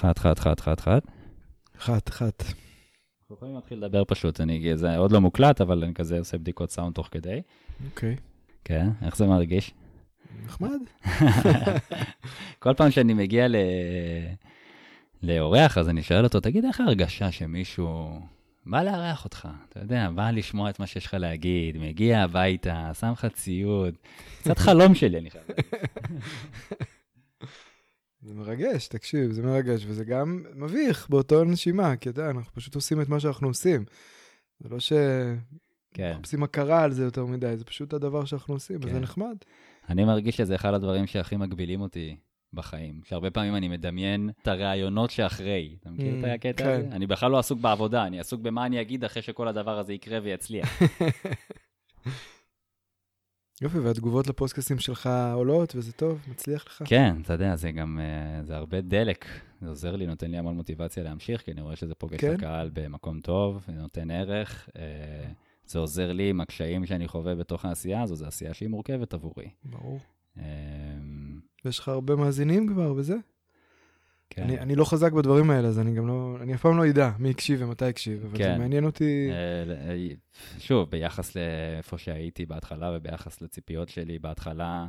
חת, חת, חת, חת, חת. חת, חת. אנחנו יכולים להתחיל לדבר פשוט, אני, זה עוד לא מוקלט, אבל אני כזה עושה בדיקות סאונד תוך כדי. אוקיי. כן, איך זה מרגיש? נחמד. כל פעם שאני מגיע ל... לאורח, אז אני שואל אותו, תגיד, איך ההרגשה שמישהו בא לארח אותך? אתה יודע, בא לשמוע את מה שיש לך להגיד, מגיע הביתה, שם לך ציוד, קצת חלום שלי, אני חייב להגיד. זה מרגש, תקשיב, זה מרגש, וזה גם מביך באותו נשימה, כי אתה יודע, אנחנו פשוט עושים את מה שאנחנו עושים. זה לא ש... כן. מחפשים הכרה על זה יותר מדי, זה פשוט הדבר שאנחנו עושים, וזה כן. נחמד. אני מרגיש שזה אחד הדברים שהכי מגבילים אותי בחיים. שהרבה פעמים אני מדמיין את הרעיונות שאחרי. אתה מכיר את Mm, הקטע כן. הזה? אני בכלל לא עסוק בעבודה, אני עסוק במה אני אגיד אחרי שכל הדבר הזה יקרה ויצליח. יופי, והתגובות לפודקאסטים שלך עולות, וזה טוב, מצליח לך. כן, אתה יודע, זה גם, אה, זה הרבה דלק. זה עוזר לי, נותן לי המון מוטיבציה להמשיך, כי אני רואה שזה פוגש כן? את הקהל במקום טוב, נותן ערך. אה, זה עוזר לי עם הקשיים שאני חווה בתוך העשייה הזו, זו עשייה שהיא מורכבת עבורי. ברור. אה, ויש לך הרבה מאזינים כבר וזה? כן. אני, אני לא חזק בדברים האלה, אז אני גם לא, אני אף פעם לא אדע מי הקשיב ומתי הקשיב, אבל כן. זה מעניין אותי. אה, אה, שוב, ביחס לאיפה שהייתי בהתחלה וביחס לציפיות שלי בהתחלה,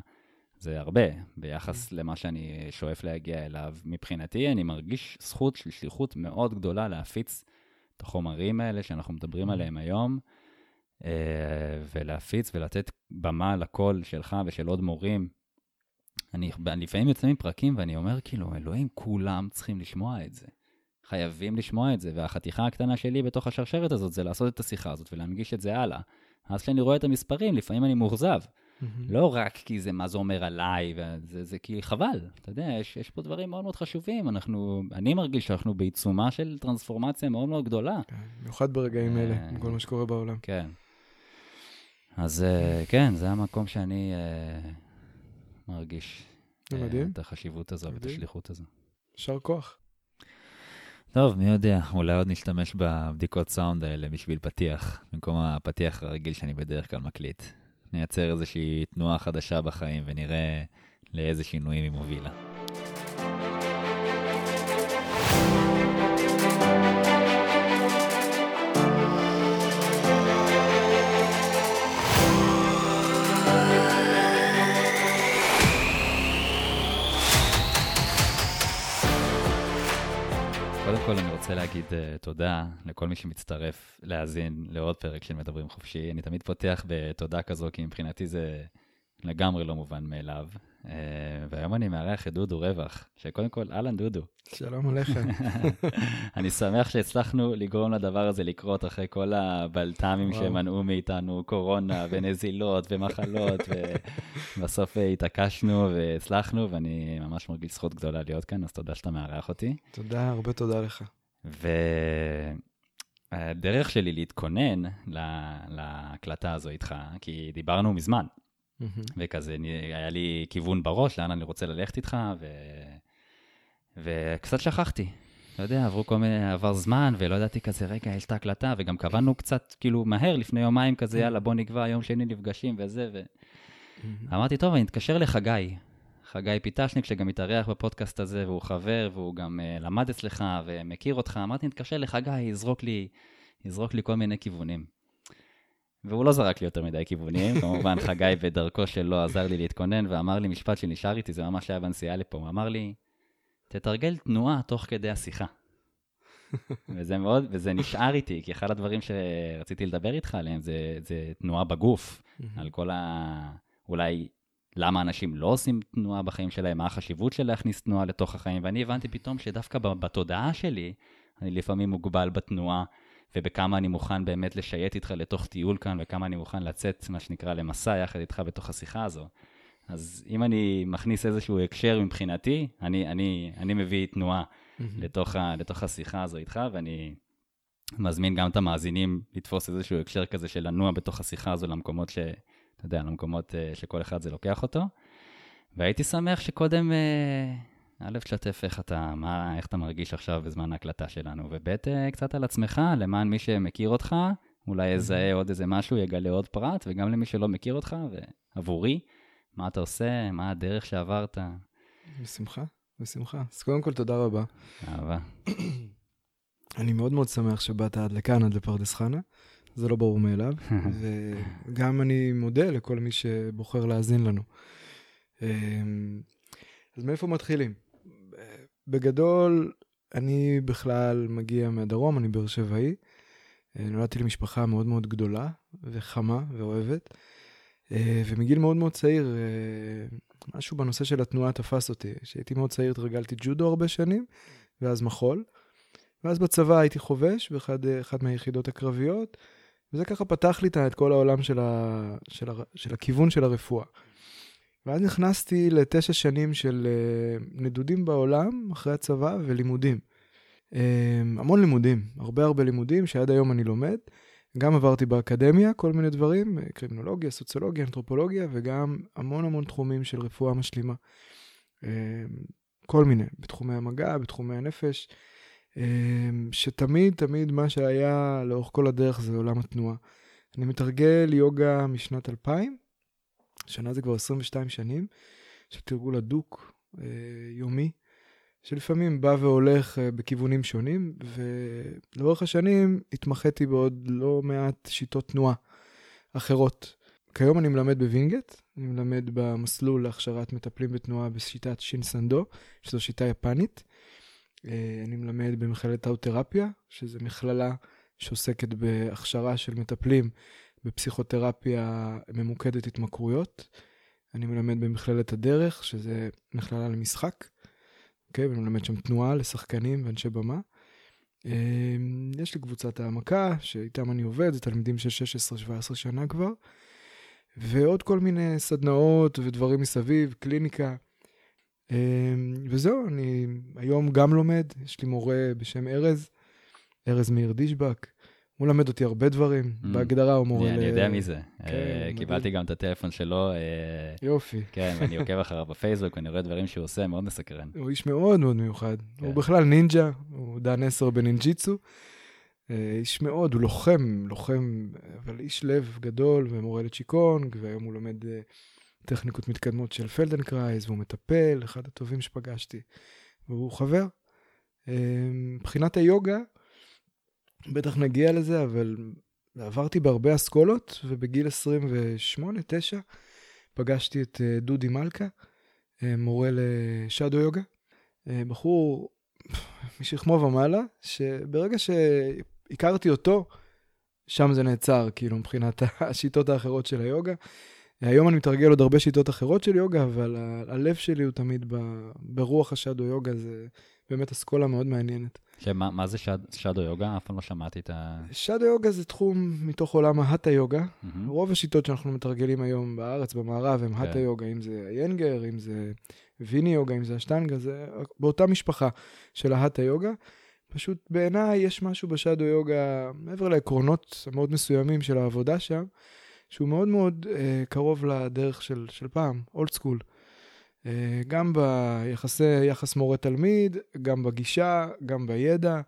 זה הרבה. ביחס למה שאני שואף להגיע אליו, מבחינתי, אני מרגיש זכות של שליחות מאוד גדולה להפיץ את החומרים האלה שאנחנו מדברים עליהם היום, אה, ולהפיץ ולתת במה לקול שלך ושל עוד מורים. אני לפעמים יוצא מפרקים ואני אומר, כאילו, אלוהים, כולם צריכים לשמוע את זה. חייבים לשמוע את זה, והחתיכה הקטנה שלי בתוך השרשרת הזאת זה לעשות את השיחה הזאת ולהנגיש את זה הלאה. אז כשאני רואה את המספרים, לפעמים אני מאוכזב. מהמם. לא רק כי זה מה זה אומר עליי, וזה, זה כי חבל. אתה יודע, יש, יש פה דברים מאוד מאוד חשובים. אנחנו, אני מרגיש שאנחנו בעיצומה של טרנספורמציה מאוד מאוד גדולה. כן, במיוחד ברגעים אה, אלה, עם כל מה שקורה בעולם. כן. אז אה, כן, זה המקום שאני אה, מרגיש אה, מדהים, את החשיבות הזו ואת. השליחות הזו. יישר כוח. טוב, מי יודע, אולי עוד נשתמש בבדיקות סאונד האלה בשביל פתיח, במקום הפתיח הרגיל שאני בדרך כלל מקליט. נייצר איזושהי תנועה חדשה בחיים ונראה לאיזה שינויים היא מובילה. קודם כל אני רוצה להגיד uh, תודה לכל מי שמצטרף להאזין לעוד פרק של מדברים חופשי. אני תמיד פותח בתודה כזו, כי מבחינתי זה לגמרי לא מובן מאליו. Uh, והיום אני מארח את דודו רווח, שקודם כל, אהלן דודו. שלום עליכם. אני שמח שהצלחנו לגרום לדבר הזה לקרות אחרי כל הבלת"מים. שמנעו מאיתנו קורונה ונזילות ומחלות, ובסוף אה, התעקשנו והצלחנו, ואני ממש מרגיש זכות גדולה להיות כאן, אז תודה שאתה מארח אותי. תודה, הרבה תודה לך. והדרך שלי להתכונן להקלטה הזו איתך, כי דיברנו מזמן, מהמם. וכזה היה לי כיוון בראש, לאן אני רוצה ללכת איתך, ו... וקצת שכחתי. אתה יודע, עברו כל מיני, עבר זמן, ולא ידעתי כזה, רגע, יש את ההקלטה, וגם קבענו קצת, כאילו, מהר, לפני יומיים כזה, יאללה, בוא נקבע, יום שני נפגשים וזה, ו... אמרתי, טוב, אני אתקשר לחגי, חגי פיטשניק, שגם התארח בפודקאסט הזה, והוא חבר, והוא גם uh, למד אצלך ומכיר אותך. אמרתי, נתקשר לחגי, יזרוק לי, יזרוק לי כל מיני כיוונים. והוא לא זרק לי יותר מדי כיוונים, כמובן, חגי בדרכו שלו עזר לי להתכונן, ואמר לי משפט שנשאר איתי, זה ממש היה בנסיעה לפה, הוא אמר לי, תתרגל תנועה תוך כדי השיחה. וזה מאוד, וזה נשאר איתי, כי אחד הדברים שרציתי לדבר איתך עליהם זה, זה תנועה בגוף. על כל ה... אולי למה אנשים לא עושים תנועה בחיים שלהם, מה החשיבות של להכניס תנועה לתוך החיים, ואני הבנתי פתאום שדווקא בתודעה שלי, אני לפעמים מוגבל בתנועה, ובכמה אני מוכן באמת לשייט איתך לתוך טיול כאן, וכמה אני מוכן לצאת, מה שנקרא, למסע יחד איתך בתוך השיחה הזו. אז אם אני מכניס איזשהו הקשר מבחינתי, אני, אני, אני מביא תנועה מהמם. לתוך, ה, לתוך השיחה הזו איתך, ואני מזמין גם את המאזינים לתפוס איזשהו הקשר כזה של לנוע בתוך השיחה הזו למקומות ש... אתה יודע, למקומות אה, שכל אחד זה לוקח אותו. והייתי שמח שקודם, אה, א', תשתף איך אתה, מה, איך אתה מרגיש עכשיו בזמן ההקלטה שלנו, וב', אה, קצת על עצמך, למען מי שמכיר אותך, אולי יזהה עוד איזה משהו, יגלה עוד פרט, וגם למי שלא מכיר אותך, ועבורי, מה אתה עושה, מה הדרך שעברת. בשמחה. בשמחה. אז קודם כל, תודה רבה. אהבה. אני מאוד מאוד שמח שבאת עד לכאן, עד לפרדס חנה. זה לא ברור מאליו. וגם אני מודה לכל מי שבוחר להאזין לנו. אמ, אז מאיפה מתחילים? בגדול, אני בכלל מגיע מהדרום, אני באר שבעי. נולדתי למשפחה מאוד מאוד גדולה וחמה ואוהבת. ומגיל מאוד מאוד צעיר, משהו בנושא של התנועה תפס אותי. כשהייתי מאוד צעיר התרגלתי ג'ודו הרבה שנים, ואז מחול. ואז בצבא הייתי חובש באחד מהיחידות הקרביות, וזה ככה פתח לי את כל העולם של, ה, של, ה, של הכיוון של הרפואה. ואז נכנסתי לתשע שנים של uh, נדודים בעולם אחרי הצבא ולימודים. Um, המון לימודים, הרבה הרבה לימודים שעד היום אני לומד. גם עברתי באקדמיה כל מיני דברים, קרימינולוגיה, סוציולוגיה, אנתרופולוגיה, וגם המון המון תחומים של רפואה משלימה. Um, כל מיני, בתחומי המגע, בתחומי הנפש. אמ, שתמיד, תמיד מה שהיה לאורך כל הדרך זה עולם התנועה. אני מתרגל יוגה משנת 2000, שנה זה כבר 22 שנים, של תרגול הדוק, אה, יומי, שלפעמים בא והולך אה, בכיוונים שונים, ולאורך השנים התמחיתי בעוד לא מעט שיטות תנועה אחרות. כיום אני מלמד בווינגייט, אני מלמד במסלול להכשרת מטפלים בתנועה בשיטת שינסנדו, שזו שיטה יפנית. אה, אני מלמד במכללת האוטרפיה, שזו מכללה שעוסקת בהכשרה של מטפלים בפסיכותרפיה ממוקדת התמכרויות. אני מלמד במכללת הדרך, שזה מכללה למשחק, אוקיי? ואני מלמד שם תנועה לשחקנים ואנשי במה. אה, יש לי קבוצת העמקה, שאיתם אני עובד, זה תלמידים של 16-17 שנה כבר, ועוד כל מיני סדנאות ודברים מסביב, קליניקה. אמ, וזהו, אני היום גם לומד, יש לי מורה בשם ארז, ארז מאיר דישבק. הוא למד אותי הרבה דברים, mm. בהגדרה הוא מורה ל... אני יודע מי זה. כן, אה, קיבלתי גם את הטלפון שלו. אה, יופי. כן, ואני עוקב אחריו בפייסבוק, ואני רואה דברים שהוא עושה, מאוד מסקרן. הוא איש מאוד מאוד מיוחד. הוא כן. בכלל נינג'ה, הוא דן עשר בנינג'יצו. אה, איש מאוד, הוא לוחם, לוחם, אבל איש לב גדול, ומורה לצ'יקונג, והיום הוא לומד טכניקות מתקדמות של פלדנקרייז, והוא מטפל, אחד הטובים שפגשתי, והוא חבר. מבחינת היוגה, בטח נגיע לזה, אבל עברתי בהרבה אסכולות, ובגיל 28-9 פגשתי את אה, דודי מלכה, אה, מורה לשאדו יוגה. אה, בחור משכמו ומעלה, שברגע שהכרתי אותו, שם זה נעצר, כאילו, מבחינת השיטות האחרות של היוגה. היום אני מתרגל עוד הרבה שיטות אחרות של יוגה, אבל הלב שלי הוא תמיד ברוח השאדו יוגה, זה באמת אסכולה מאוד מעניינת. שמה, מה זה שד, שדו יוגה? אף פעם לא שמעתי את ה... שדו יוגה זה תחום מתוך עולם ההטה יוגה. Mm-hmm. רוב השיטות שאנחנו מתרגלים היום בארץ, במערב, הם האטה כן. יוגה, אם זה איינגר, אם זה ויני יוגה, אם זה אשטנגה, זה באותה משפחה של ההטה יוגה. פשוט בעיניי יש משהו בשדו יוגה, מעבר לעקרונות המאוד מסוימים של העבודה שם, שהוא מאוד מאוד uh, קרוב לדרך של, של פעם, אולד סקול. Uh, גם ביחסי, יחס מורה-תלמיד, גם בגישה, גם בידע,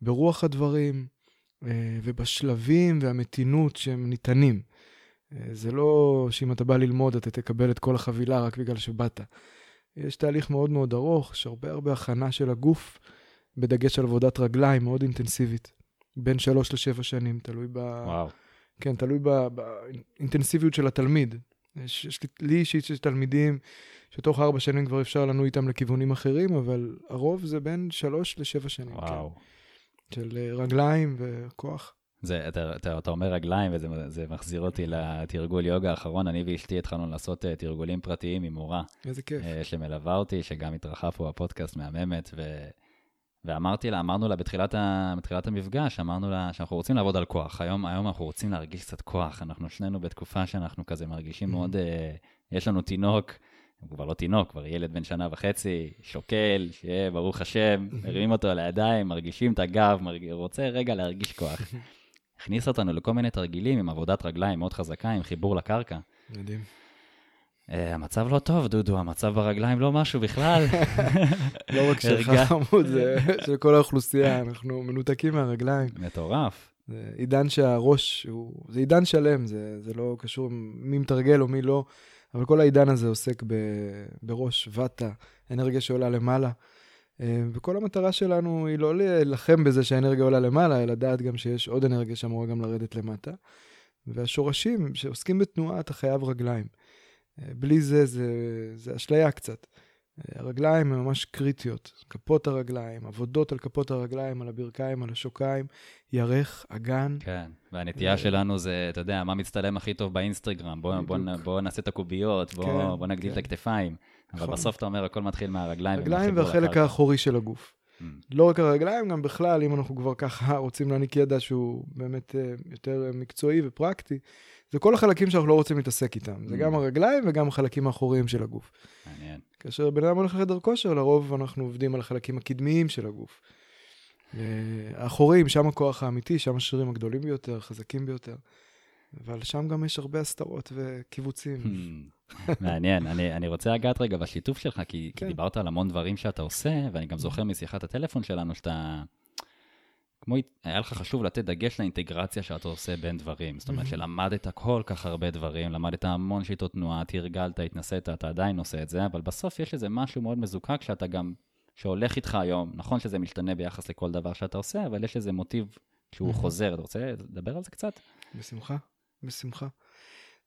ברוח הדברים, uh, ובשלבים והמתינות שהם ניתנים. Uh, זה לא שאם אתה בא ללמוד אתה תקבל את כל החבילה רק בגלל שבאת. יש תהליך מאוד מאוד ארוך, יש הרבה הרבה הכנה של הגוף, בדגש על עבודת רגליים מאוד אינטנסיבית. בין שלוש לשבע שנים, תלוי ב... וואו. כן, תלוי באינטנסיביות של התלמיד. יש, יש לי אישית יש תלמידים שתוך ארבע שנים כבר אפשר לנו איתם לכיוונים אחרים, אבל הרוב זה בין שלוש לשבע שנים. כן. וואו. כן. של אה, רגליים וכוח. זה, אתה, אתה, אתה אומר רגליים, וזה מחזיר אותי לתרגול יוגה האחרון. אני ואשתי התחלנו לעשות uh, תרגולים פרטיים עם מורה. איזה כיף. Uh, שמלווה אותי, שגם התרחב פה בפודקאסט מהממת, ו... ואמרתי לה, אמרנו לה בתחילת, ה, בתחילת המפגש, אמרנו לה שאנחנו רוצים לעבוד על כוח. היום, היום אנחנו רוצים להרגיש קצת כוח. אנחנו שנינו בתקופה שאנחנו כזה מרגישים mm-hmm. מאוד, uh, יש לנו תינוק, הוא כבר לא תינוק, כבר ילד בן שנה וחצי, שוקל, שיהיה ברוך השם. מרים אותו על הידיים, מרגישים את הגב, מרג... רוצה רגע להרגיש כוח. הכניס אותנו לכל מיני תרגילים עם עבודת רגליים מאוד חזקה, עם חיבור לקרקע. מדהים. Uh, המצב לא טוב, דודו, המצב ברגליים לא משהו בכלל. לא רק שלך חמוד, זה של כל האוכלוסייה, אנחנו מנותקים מהרגליים. מטורף. זה עידן שהראש, הוא, זה עידן שלם, זה, זה לא קשור מי מתרגל או מי לא, אבל כל העידן הזה עוסק ב, בראש, וטה, אנרגיה שעולה למעלה. אה, וכל המטרה שלנו היא לא להילחם בזה שהאנרגיה עולה למעלה, אלא לדעת גם שיש עוד אנרגיה שאמורה גם לרדת למטה. והשורשים שעוסקים בתנועה, אתה חייב רגליים. אה, בלי זה, זה, זה אשליה קצת. אה, הרגליים הן ממש קריטיות. כפות הרגליים, עבודות על כפות הרגליים, על הברכיים, על השוקיים, ירך, אגן. כן, והנטייה ו... שלנו זה, אתה יודע, מה מצטלם הכי טוב באינסטגרם, בוא, בוא, בוא, בוא נעשה את הקוביות, בוא, כן, בוא נגדיל כן. את הכתפיים. אבל נכון. בסוף אתה אומר, הכל מתחיל מהרגליים. רגליים והחלק האחורי של הגוף. Mm. לא רק הרגליים, גם בכלל, אם אנחנו כבר ככה רוצים להעניק ידע שהוא באמת uh, יותר מקצועי ופרקטי, זה כל החלקים שאנחנו לא רוצים להתעסק איתם. Mm. זה גם הרגליים וגם החלקים האחוריים של הגוף. מעניין. כאשר בן אדם הולך לחדר כושר, לרוב אנחנו עובדים על החלקים הקדמיים של הגוף. אה, האחוריים, שם הכוח האמיתי, שם השרירים הגדולים ביותר, חזקים ביותר. אבל שם גם יש הרבה הסתרות וקיבוצים. Hmm. מעניין. אני, אני רוצה לגעת רגע בשיתוף שלך, כי, כן. כי דיברת על המון דברים שאתה עושה, ואני גם זוכר משיחת הטלפון שלנו שאתה... כמו, היה לך חשוב לתת דגש לאינטגרציה שאתה עושה בין דברים. זאת אומרת, שלמדת כל כך הרבה דברים, למדת המון שיטות תנועה, תרגלת, התנסית, אתה עדיין עושה את זה, אבל בסוף יש איזה משהו מאוד מזוקק שאתה גם, שהולך איתך היום. נכון שזה משתנה ביחס לכל דבר שאתה עושה, אבל יש איזה מוטיב שהוא חוזר. אתה רוצה לדבר על זה קצת? בשמחה. בשמחה.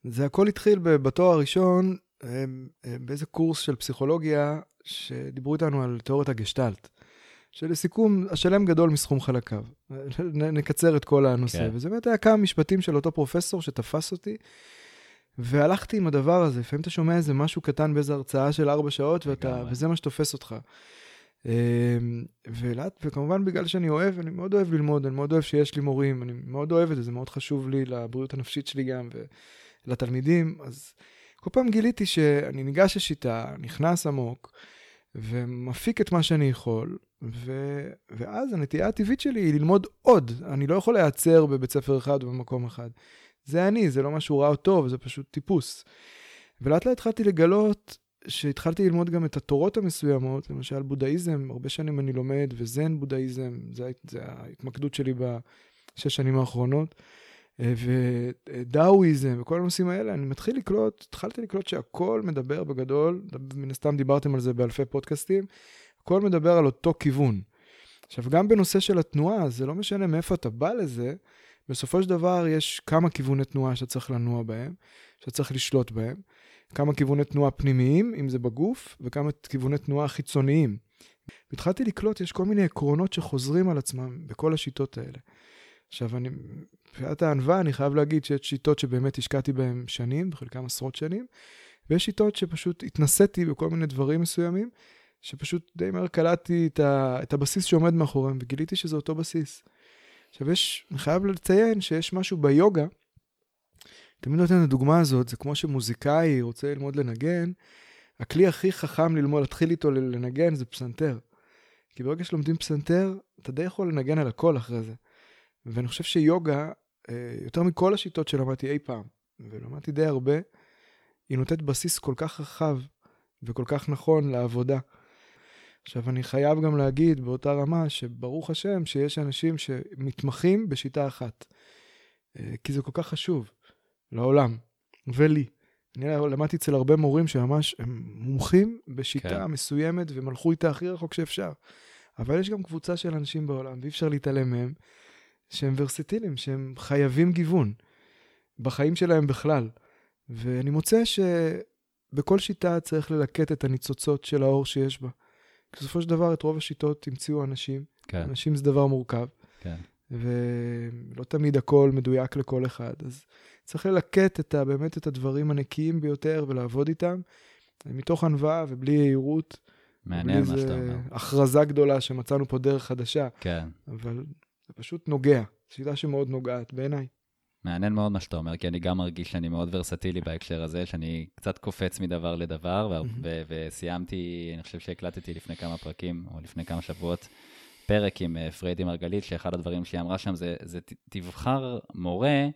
זה הכל התחיל בתואר הראשון, באיזה קורס של פסיכולוגיה, שדיברו איתנו על תיאוריית הגשטלט. שלסיכום, השלם גדול מסכום חלקיו. נקצר את כל הנושא. כן. וזה באמת היה כמה משפטים של אותו פרופסור שתפס אותי, והלכתי עם הדבר הזה. לפעמים אתה שומע איזה משהו קטן באיזו הרצאה של ארבע שעות, ואתה, וזה מה שתופס אותך. אמ, ולאט, וכמובן בגלל שאני אוהב, אני מאוד אוהב ללמוד, אני מאוד אוהב שיש לי מורים, אני מאוד אוהב את זה, זה מאוד חשוב לי לבריאות הנפשית שלי גם, ולתלמידים, אז כל פעם גיליתי שאני ניגש לשיטה, נכנס עמוק, ומפיק את מה שאני יכול, ו... ואז הנטייה הטבעית שלי היא ללמוד עוד. אני לא יכול להיעצר בבית ספר אחד או במקום אחד. זה אני, זה לא משהו רע או טוב, זה פשוט טיפוס. ולאט לאט התחלתי לגלות שהתחלתי ללמוד גם את התורות המסוימות, למשל בודהיזם, הרבה שנים אני לומד, וזן בודהיזם, זה, זה ההתמקדות שלי בשש שנים האחרונות, ודאואיזם וכל הנושאים האלה, אני מתחיל לקלוט, התחלתי לקלוט שהכל מדבר בגדול, מן הסתם דיברתם על זה באלפי פודקאסטים, הכל מדבר על אותו כיוון. עכשיו, גם בנושא של התנועה, זה לא משנה מאיפה אתה בא לזה, בסופו של דבר יש כמה כיווני תנועה שאתה צריך לנוע בהם, שאתה צריך לשלוט בהם. כמה כיווני תנועה פנימיים, אם זה בגוף, וכמה כיווני תנועה חיצוניים. והתחלתי לקלוט, יש כל מיני עקרונות שחוזרים על עצמם בכל השיטות האלה. עכשיו, אני, מבחינת הענווה, אני חייב להגיד שיש שיטות שבאמת השקעתי בהן שנים, בחלקם עשרות שנים, ויש שיטות שפשוט התנסיתי בכל מיני דברים מסוימים, שפשוט די מהר קלטתי את, ה, את הבסיס שעומד מאחוריהם, וגיליתי שזה אותו בסיס. עכשיו, יש, אני חייב לציין שיש משהו ביוגה, תמיד נותן את הדוגמה הזאת, זה כמו שמוזיקאי רוצה ללמוד לנגן, הכלי הכי חכם ללמוד, להתחיל איתו לנגן זה פסנתר. כי ברגע שלומדים פסנתר, אתה די יכול לנגן על הכל אחרי זה. ואני חושב שיוגה, אה, יותר מכל השיטות שלמדתי אי פעם, ולמדתי די הרבה, היא נותנת בסיס כל כך רחב וכל כך נכון לעבודה. עכשיו, אני חייב גם להגיד באותה רמה שברוך השם שיש אנשים שמתמחים בשיטה אחת. אה, כי זה כל כך חשוב. לעולם, ולי. אני למדתי אצל הרבה מורים שממש הם מומחים בשיטה כן. מסוימת והם הלכו איתה הכי רחוק שאפשר. אבל יש גם קבוצה של אנשים בעולם, ואי אפשר להתעלם מהם, שהם ורסטיליים, שהם חייבים גיוון בחיים שלהם בכלל. ואני מוצא שבכל שיטה צריך ללקט את הניצוצות של האור שיש בה. בסופו של דבר, את רוב השיטות המציאו אנשים. כן. אנשים זה דבר מורכב. כן. ולא תמיד הכל מדויק לכל אחד. אז צריך ללקט את ה, באמת את הדברים הנקיים ביותר ולעבוד איתם, מתוך ענווה ובלי יהירות. מעניין מה שאתה אומר. הכרזה גדולה שמצאנו פה דרך חדשה. כן. אבל זה פשוט נוגע, שיטה שמאוד נוגעת בעיניי. מעניין מאוד מה שאתה אומר, כי אני גם מרגיש שאני מאוד ורסטילי בהקשר הזה, שאני קצת קופץ מדבר לדבר, ו- וסיימתי, אני חושב שהקלטתי לפני כמה פרקים, או לפני כמה שבועות, פרק עם אה, פריידי מרגלית, שאחד הדברים שהיא אמרה שם זה, זה תבחר מורה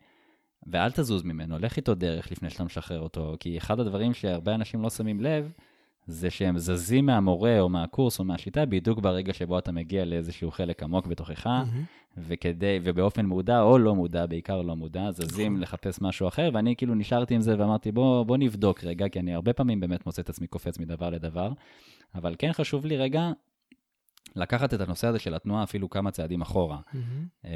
ואל תזוז ממנו, לך איתו דרך לפני שאתה משחרר אותו, כי אחד הדברים שהרבה אנשים לא שמים לב, זה שהם זזים מהמורה או מהקורס או מהשיטה בדיוק ברגע שבו אתה מגיע לאיזשהו חלק עמוק בתוכך, mm-hmm. וכדי, ובאופן מודע או לא מודע, בעיקר לא מודע, זזים נכון. לחפש משהו אחר, ואני כאילו נשארתי עם זה ואמרתי, בוא, בוא נבדוק רגע, כי אני הרבה פעמים באמת מוצא את עצמי קופץ מדבר לדבר, אבל כן חשוב לי רגע לקחת את הנושא הזה של התנועה אפילו כמה צעדים אחורה. Mm-hmm.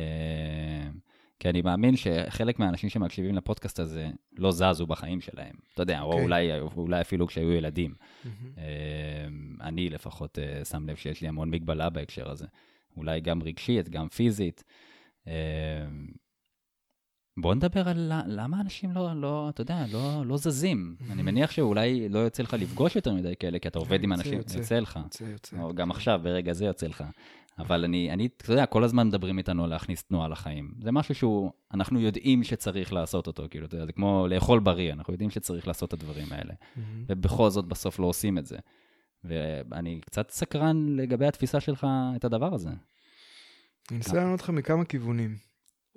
כי אני מאמין שחלק מהאנשים שמקשיבים לפודקאסט הזה לא זזו בחיים שלהם. אתה יודע, okay. או אוקיי. אולי, אולי אפילו כשהיו ילדים. Mm-hmm. אני לפחות אה, שם לב שיש לי המון מגבלה בהקשר הזה. אולי גם רגשית, גם פיזית. אמ, בוא נדבר על למה אנשים לא, לא אתה יודע, לא, לא זזים. אני מניח שאולי לא יוצא לך לפגוש יותר מדי כאלה, כי אתה עובד עם אנשים, יוצא, יוצא לך. יוצא, יוצא. או גם עכשיו, ברגע זה יוצא לך. אבל אני, אני, אתה יודע, כל הזמן מדברים איתנו על להכניס תנועה לחיים. זה משהו שהוא, אנחנו יודעים שצריך לעשות אותו, כאילו, אתה יודע, זה כמו לאכול בריא, אנחנו יודעים שצריך לעשות את הדברים האלה. ובכל זאת, בסוף לא עושים את זה. ואני קצת סקרן לגבי התפיסה שלך את הדבר הזה. אני אנסה לענות לך מכמה כיוונים.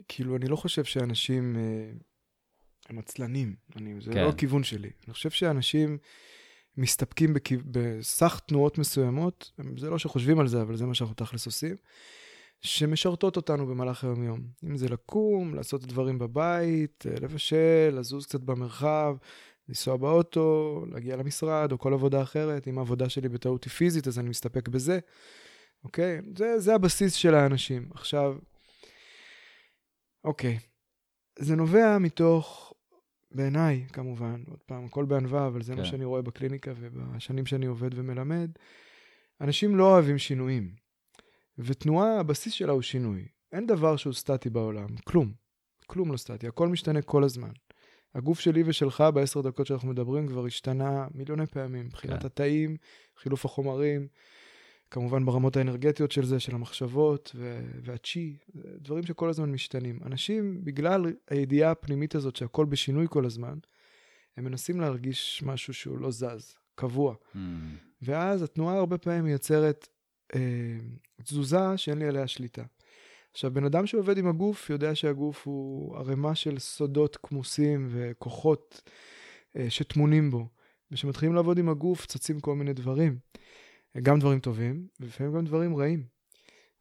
כאילו, אני לא חושב שאנשים אה, הם עצלנים, אני, זה כן. לא הכיוון שלי. אני חושב שאנשים מסתפקים בכיו... בסך תנועות מסוימות, זה לא שחושבים על זה, אבל זה מה שאנחנו תכלס עושים, שמשרתות אותנו במהלך היום-יום. אם זה לקום, לעשות דברים בבית, אה, לבשל, לזוז קצת במרחב, לנסוע באוטו, להגיע למשרד, או כל עבודה אחרת. אם העבודה שלי בטעות היא פיזית, אז אני מסתפק בזה. אוקיי? זה, זה הבסיס של האנשים. עכשיו, אוקיי. זה נובע מתוך, בעיניי, כמובן, עוד פעם, הכל בענווה, אבל זה כן. מה שאני רואה בקליניקה ובשנים שאני עובד ומלמד. אנשים לא אוהבים שינויים. ותנועה, הבסיס שלה הוא שינוי. אין דבר שהוא סטטי בעולם, כלום. כלום לא סטטי, הכל משתנה כל הזמן. הגוף שלי ושלך בעשר דקות שאנחנו מדברים כבר השתנה מיליוני פעמים, מבחינת כן. התאים, חילוף החומרים, כמובן ברמות האנרגטיות של זה, של המחשבות והצ'י, דברים שכל הזמן משתנים. אנשים, בגלל הידיעה הפנימית הזאת שהכל בשינוי כל הזמן, הם מנסים להרגיש משהו שהוא לא זז, קבוע. Mm. ואז התנועה הרבה פעמים מייצרת אה, תזוזה שאין לי עליה שליטה. עכשיו, בן אדם שעובד עם הגוף יודע שהגוף הוא ערימה של סודות כמוסים וכוחות אה, שטמונים בו. וכשמתחילים לעבוד עם הגוף צצים כל מיני דברים. גם דברים טובים, ולפעמים גם דברים רעים.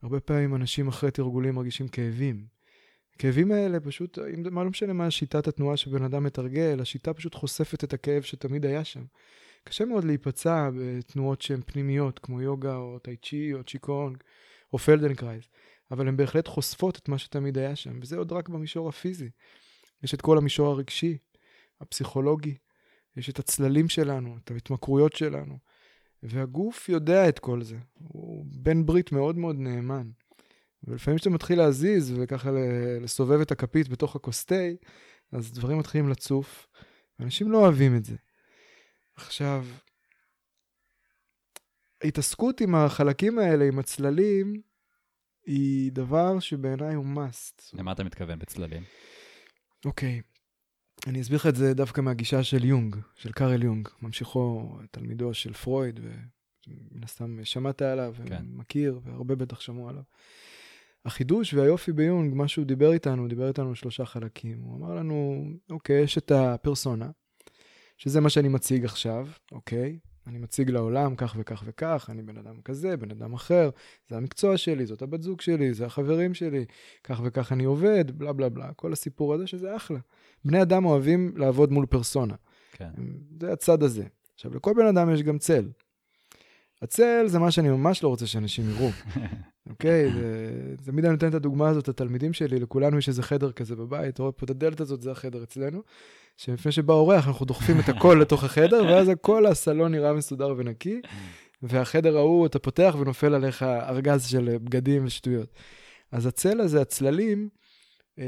הרבה פעמים אנשים אחרי תרגולים מרגישים כאבים. הכאבים האלה פשוט, אם, מה לא משנה מה שיטת התנועה שבן אדם מתרגל, השיטה פשוט חושפת את הכאב שתמיד היה שם. קשה מאוד להיפצע בתנועות שהן פנימיות, כמו יוגה או טאי צ'י או צ'יקונג או פלדנקרייז, אבל הן בהחלט חושפות את מה שתמיד היה שם, וזה עוד רק במישור הפיזי. יש את כל המישור הרגשי, הפסיכולוגי, יש את הצללים שלנו, את ההתמכרויות שלנו. והגוף יודע את כל זה. הוא בן ברית מאוד מאוד נאמן. ולפעמים כשאתה מתחיל להזיז וככה לסובב את הכפית בתוך הכוס תה, אז דברים מתחילים לצוף, ואנשים לא אוהבים את זה. עכשיו, ההתעסקות עם החלקים האלה, עם הצללים, היא דבר שבעיניי הוא must. למה אתה מתכוון בצללים? אוקיי, אני אסביר לך את זה דווקא מהגישה של יונג, של קארל יונג, ממשיכו, תלמידו של פרויד, ומן הסתם שמעת עליו, כן. מכיר, והרבה בטח שמעו עליו. החידוש והיופי ביונג, מה שהוא דיבר איתנו, הוא דיבר איתנו שלושה חלקים. הוא אמר לנו, אוקיי, יש את הפרסונה, שזה מה שאני מציג עכשיו, אוקיי? אני מציג לעולם כך וכך וכך, אני בן אדם כזה, בן אדם אחר, זה המקצוע שלי, זאת הבת זוג שלי, זה החברים שלי, כך וכך אני עובד, בלה בלה בלה, כל הסיפור הזה שזה אחלה. בני אדם אוהבים לעבוד מול פרסונה. כן. זה הצד הזה. עכשיו, לכל בן אדם יש גם צל. הצל זה מה שאני ממש לא רוצה שאנשים יראו. אוקיי? זה, תמיד אני נותן את הדוגמה הזאת לתלמידים שלי, לכולנו יש איזה חדר כזה בבית, רואה פה את הדלת הזאת, זה החדר אצלנו, שלפני שבא אורח אנחנו דוחפים את הכל לתוך החדר, ואז כל הסלון נראה מסודר ונקי, והחדר ההוא, אתה פותח ונופל עליך ארגז של בגדים ושטויות. אז הצל הזה, הצללים, אמ,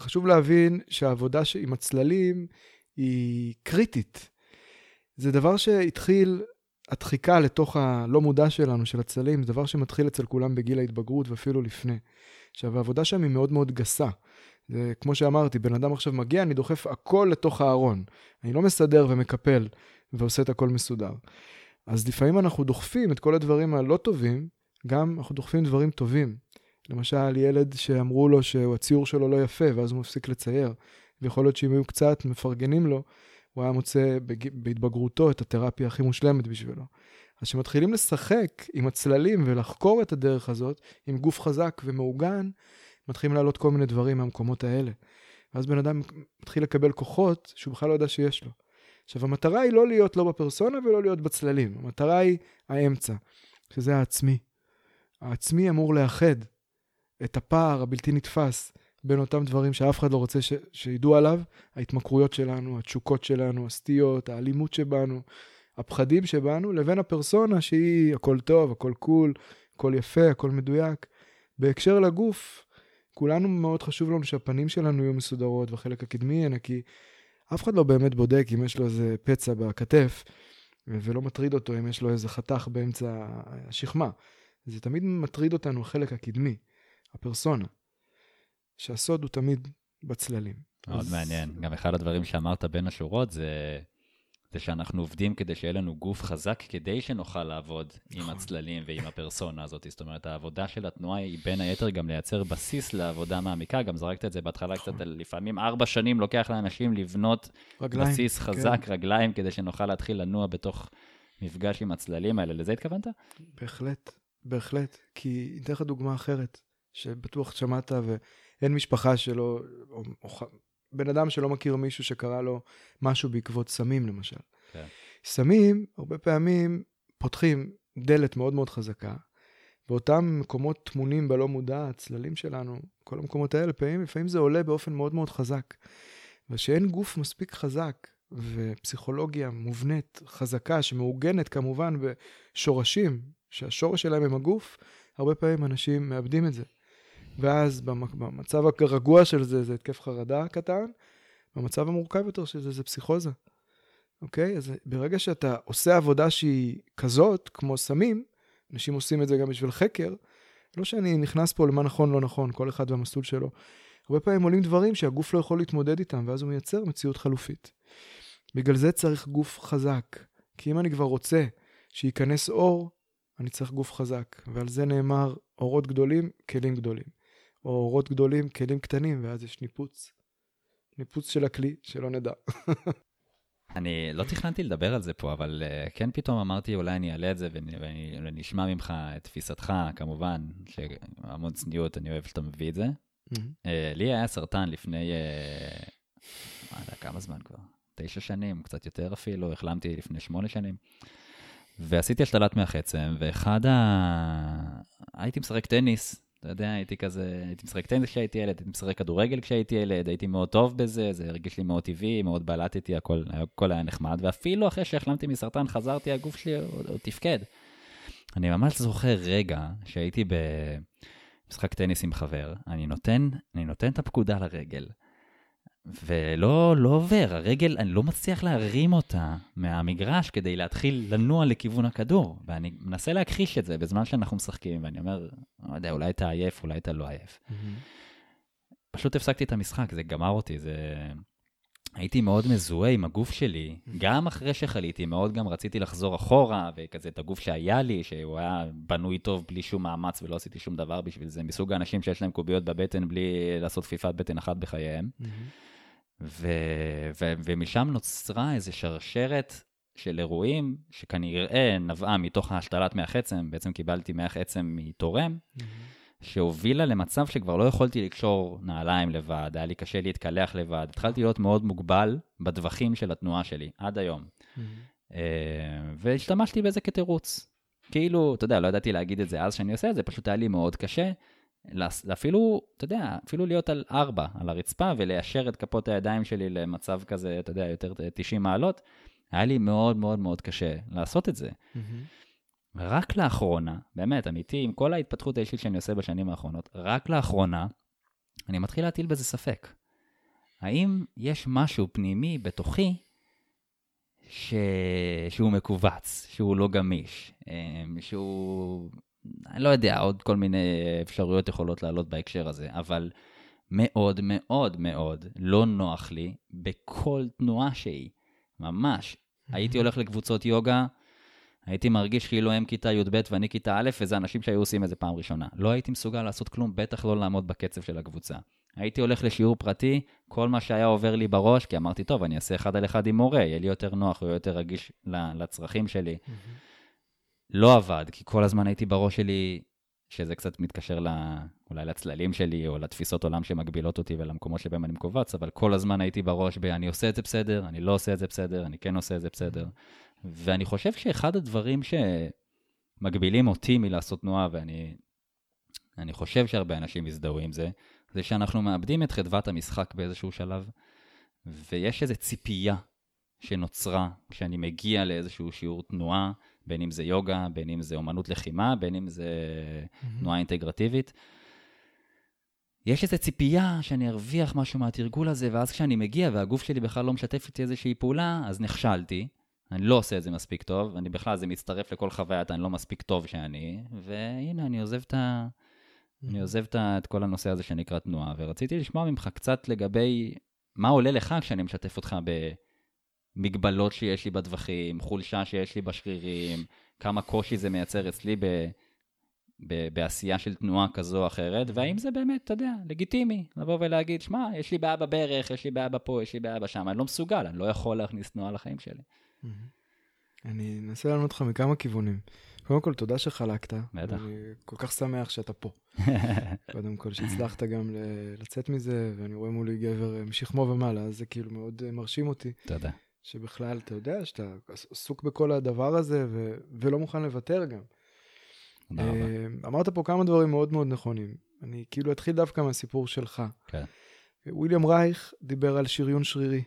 חשוב להבין שהעבודה עם הצללים היא קריטית. זה דבר שהתחיל, הדחיקה לתוך הלא מודע שלנו, של הצללים, זה דבר שמתחיל אצל כולם בגיל ההתבגרות ואפילו לפני. עכשיו, העבודה שם היא מאוד מאוד גסה. זה כמו שאמרתי, בן אדם עכשיו מגיע, אני דוחף הכל לתוך הארון. אני לא מסדר ומקפל ועושה את הכל מסודר. אז לפעמים אנחנו דוחפים את כל הדברים הלא טובים, גם אנחנו דוחפים דברים טובים. למשל, ילד שאמרו לו שהציור שלו לא יפה, ואז הוא מפסיק לצייר. ויכול להיות שאם היו קצת מפרגנים לו, הוא היה מוצא בהתבגרותו את התרפיה הכי מושלמת בשבילו. אז כשמתחילים לשחק עם הצללים ולחקור את הדרך הזאת, עם גוף חזק ומעוגן, מתחילים לעלות כל מיני דברים מהמקומות האלה. ואז בן אדם מתחיל לקבל כוחות שהוא בכלל לא יודע שיש לו. עכשיו, המטרה היא לא להיות לא בפרסונה ולא להיות בצללים. המטרה היא האמצע, שזה העצמי. העצמי אמור לאחד את הפער הבלתי נתפס בין אותם דברים שאף אחד לא רוצה ש... שידעו עליו, ההתמכרויות שלנו, התשוקות שלנו, הסטיות, האלימות שבנו, הפחדים שבנו, לבין הפרסונה שהיא הכל טוב, הכל קול, הכל יפה, הכל מדויק. בהקשר לגוף, כולנו מאוד חשוב לנו שהפנים שלנו יהיו מסודרות והחלק הקדמי יהיה נקי. אף אחד לא באמת בודק אם יש לו איזה פצע בכתף, ולא מטריד אותו אם יש לו איזה חתך באמצע השכמה. זה תמיד מטריד אותנו החלק הקדמי, הפרסונה. שהסוד הוא תמיד בצללים. מאוד אז... מעניין. גם אחד הדברים שאמרת בין השורות זה זה שאנחנו עובדים כדי שיהיה לנו גוף חזק, כדי שנוכל לעבוד נכון. עם הצללים ועם הפרסונה הזאת. זאת אומרת, העבודה של התנועה היא בין היתר גם לייצר בסיס לעבודה מעמיקה. גם זרקת את זה בהתחלה נכון. קצת, לפעמים ארבע שנים לוקח לאנשים לבנות רגליים, בסיס כן. חזק, כן. רגליים, כדי שנוכל להתחיל לנוע בתוך מפגש עם הצללים האלה. לזה התכוונת? בהחלט, בהחלט. כי אתן לך דוגמה אחרת, שבטוח שמעת, ואין משפחה שלא, או, או בן אדם שלא מכיר מישהו שקרה לו משהו בעקבות סמים, למשל. כן. סמים, הרבה פעמים פותחים דלת מאוד מאוד חזקה, ואותם מקומות טמונים בלא מודע, הצללים שלנו, כל המקומות האלה, לפעמים, לפעמים זה עולה באופן מאוד מאוד חזק. ושאין גוף מספיק חזק ופסיכולוגיה מובנית, חזקה, שמעוגנת כמובן בשורשים, שהשורש שלהם הם הגוף, הרבה פעמים אנשים מאבדים את זה. ואז במצב הרגוע של זה, זה התקף חרדה קטן, במצב המורכב יותר של זה, זה פסיכוזה. אוקיי? אז ברגע שאתה עושה עבודה שהיא כזאת, כמו סמים, אנשים עושים את זה גם בשביל חקר, לא שאני נכנס פה למה נכון, לא נכון, כל אחד והמסלול שלו. הרבה פעמים עולים דברים שהגוף לא יכול להתמודד איתם, ואז הוא מייצר מציאות חלופית. בגלל זה צריך גוף חזק. כי אם אני כבר רוצה שייכנס אור, אני צריך גוף חזק. ועל זה נאמר, אורות גדולים, כלים גדולים. או אורות גדולים, כלים קטנים, ואז יש ניפוץ. ניפוץ של הכלי, שלא נדע. אני לא תכננתי לדבר על זה פה, אבל uh, כן פתאום אמרתי, אולי אני אעלה את זה ונשמע ממך את תפיסתך, כמובן, שהמון צניעות, אני אוהב שאתה מביא את זה. Mm-hmm. Uh, לי היה סרטן לפני, uh, מה יודע, כמה זמן כבר? תשע שנים, קצת יותר אפילו, החלמתי לפני שמונה שנים. ועשיתי השתלת מח עצם, ואחד ה... הייתי משחק טניס אתה יודע, הייתי כזה, הייתי משחק טניס כשהייתי ילד, הייתי משחק כדורגל כשהייתי ילד, הייתי מאוד טוב בזה, זה הרגיש לי מאוד טבעי, מאוד בלטתי, הכל, הכל היה נחמד, ואפילו אחרי שהחלמתי מסרטן, חזרתי, הגוף שלי עוד תפקד. אני ממש זוכר רגע שהייתי במשחק טניס עם חבר, אני נותן, אני נותן את הפקודה לרגל. ולא לא עובר, הרגל, אני לא מצליח להרים אותה מהמגרש כדי להתחיל לנוע לכיוון הכדור. ואני מנסה להכחיש את זה בזמן שאנחנו משחקים, ואני אומר, לא יודע, אולי אתה עייף, אולי אתה לא עייף. Mm-hmm. פשוט הפסקתי את המשחק, זה גמר אותי, זה... הייתי מאוד מזוהה עם הגוף שלי, גם אחרי שחליתי, מאוד גם רציתי לחזור אחורה, וכזה את הגוף שהיה לי, שהוא היה בנוי טוב בלי שום מאמץ ולא עשיתי שום דבר בשביל זה, מסוג האנשים שיש להם קוביות בבטן בלי לעשות תפיפת בטן אחת בחייהם. Mm-hmm. ו- ו- ומשם נוצרה איזו שרשרת של אירועים שכנראה נבעה מתוך ההשתלת מח עצם, בעצם קיבלתי מח עצם מתורם, mm-hmm. שהובילה למצב שכבר לא יכולתי לקשור נעליים לבד, היה לי קשה להתקלח לבד, התחלתי להיות מאוד מוגבל בטווחים של התנועה שלי, עד היום. Mm-hmm. והשתמשתי בזה כתירוץ. כאילו, אתה יודע, לא ידעתי להגיד את זה אז שאני עושה את זה, פשוט היה לי מאוד קשה. אפילו, אתה יודע, אפילו להיות על ארבע, על הרצפה, וליישר את כפות הידיים שלי למצב כזה, אתה יודע, יותר 90 מעלות, היה לי מאוד מאוד מאוד קשה לעשות את זה. Mm-hmm. רק לאחרונה, באמת, אמיתי, עם כל ההתפתחות האישית שאני עושה בשנים האחרונות, רק לאחרונה, אני מתחיל להטיל בזה ספק. האם יש משהו פנימי בתוכי ש... שהוא מכווץ, שהוא לא גמיש, אמ, שהוא אני לא יודע, עוד כל מיני אפשרויות יכולות לעלות בהקשר הזה, אבל מאוד מאוד מאוד לא נוח לי בכל תנועה שהיא, ממש. הייתי הולך לקבוצות יוגה, הייתי מרגיש כאילו הם כיתה י"ב ואני כיתה א', וזה אנשים שהיו עושים את זה פעם ראשונה. לא הייתי מסוגל לעשות כלום, בטח לא לעמוד בקצב של הקבוצה. הייתי הולך לשיעור פרטי, כל מה שהיה עובר לי בראש, כי אמרתי, טוב, אני אעשה אחד על אחד עם מורה, יהיה לי יותר נוח, הוא יותר רגיש לצרכים שלי. Mm-hmm. לא עבד, כי כל הזמן הייתי בראש שלי, שזה קצת מתקשר לא, אולי לצללים שלי, או לתפיסות עולם שמגבילות אותי ולמקומות שבהם אני מכווץ, אבל כל הזמן הייתי בראש ב- אני עושה את זה בסדר, אני לא עושה את זה בסדר, אני כן עושה את זה בסדר. ואני חושב שאחד הדברים שמגבילים אותי מלעשות תנועה, ואני אני חושב שהרבה אנשים יזדהו עם זה, זה שאנחנו מאבדים את חדוות המשחק באיזשהו שלב, ויש איזו ציפייה שנוצרה כשאני מגיע לאיזשהו שיעור תנועה, בין אם זה יוגה, בין אם זה אומנות לחימה, בין אם זה תנועה אינטגרטיבית. יש איזו ציפייה שאני ארוויח משהו מהתרגול הזה, ואז כשאני מגיע והגוף שלי בכלל לא משתף איתי איזושהי פעולה, אז נכשלתי. אני לא עושה את זה מספיק טוב, אני בכלל, זה מצטרף לכל חוויית אני לא מספיק טוב שאני, והנה, אני עוזב את ה... אני עוזב את כל הנושא הזה שנקרא תנועה, ורציתי לשמוע ממך קצת לגבי מה עולה לך כשאני משתף אותך במגבלות שיש לי בטווחים, חולשה שיש לי בשרירים, כמה קושי זה מייצר אצלי ב, ב, בעשייה של תנועה כזו או אחרת, והאם זה באמת, אתה יודע, לגיטימי, לבוא ולהגיד, שמע, יש לי בעיה בברך, יש לי בעיה בפה, יש לי בעיה בשם, אני לא מסוגל, אני לא יכול להכניס תנועה לחיים שלי. אני אנסה לענות אותך מכמה כיוונים. קודם כל, תודה שחלקת. בטח. אני כל כך שמח שאתה פה. קודם כל, שהצלחת גם לצאת מזה, ואני רואה מולי גבר אה, משכמו ומעלה, אז זה כאילו מאוד אה, מרשים אותי. תודה. שבכלל, אתה יודע, שאתה עסוק בכל הדבר הזה, ו- ולא מוכן לוותר גם. תודה רבה. אה, אמרת פה כמה דברים מאוד מאוד נכונים. אני כאילו אתחיל דווקא מהסיפור שלך. כן. וויליאם רייך דיבר על שריון שרירי.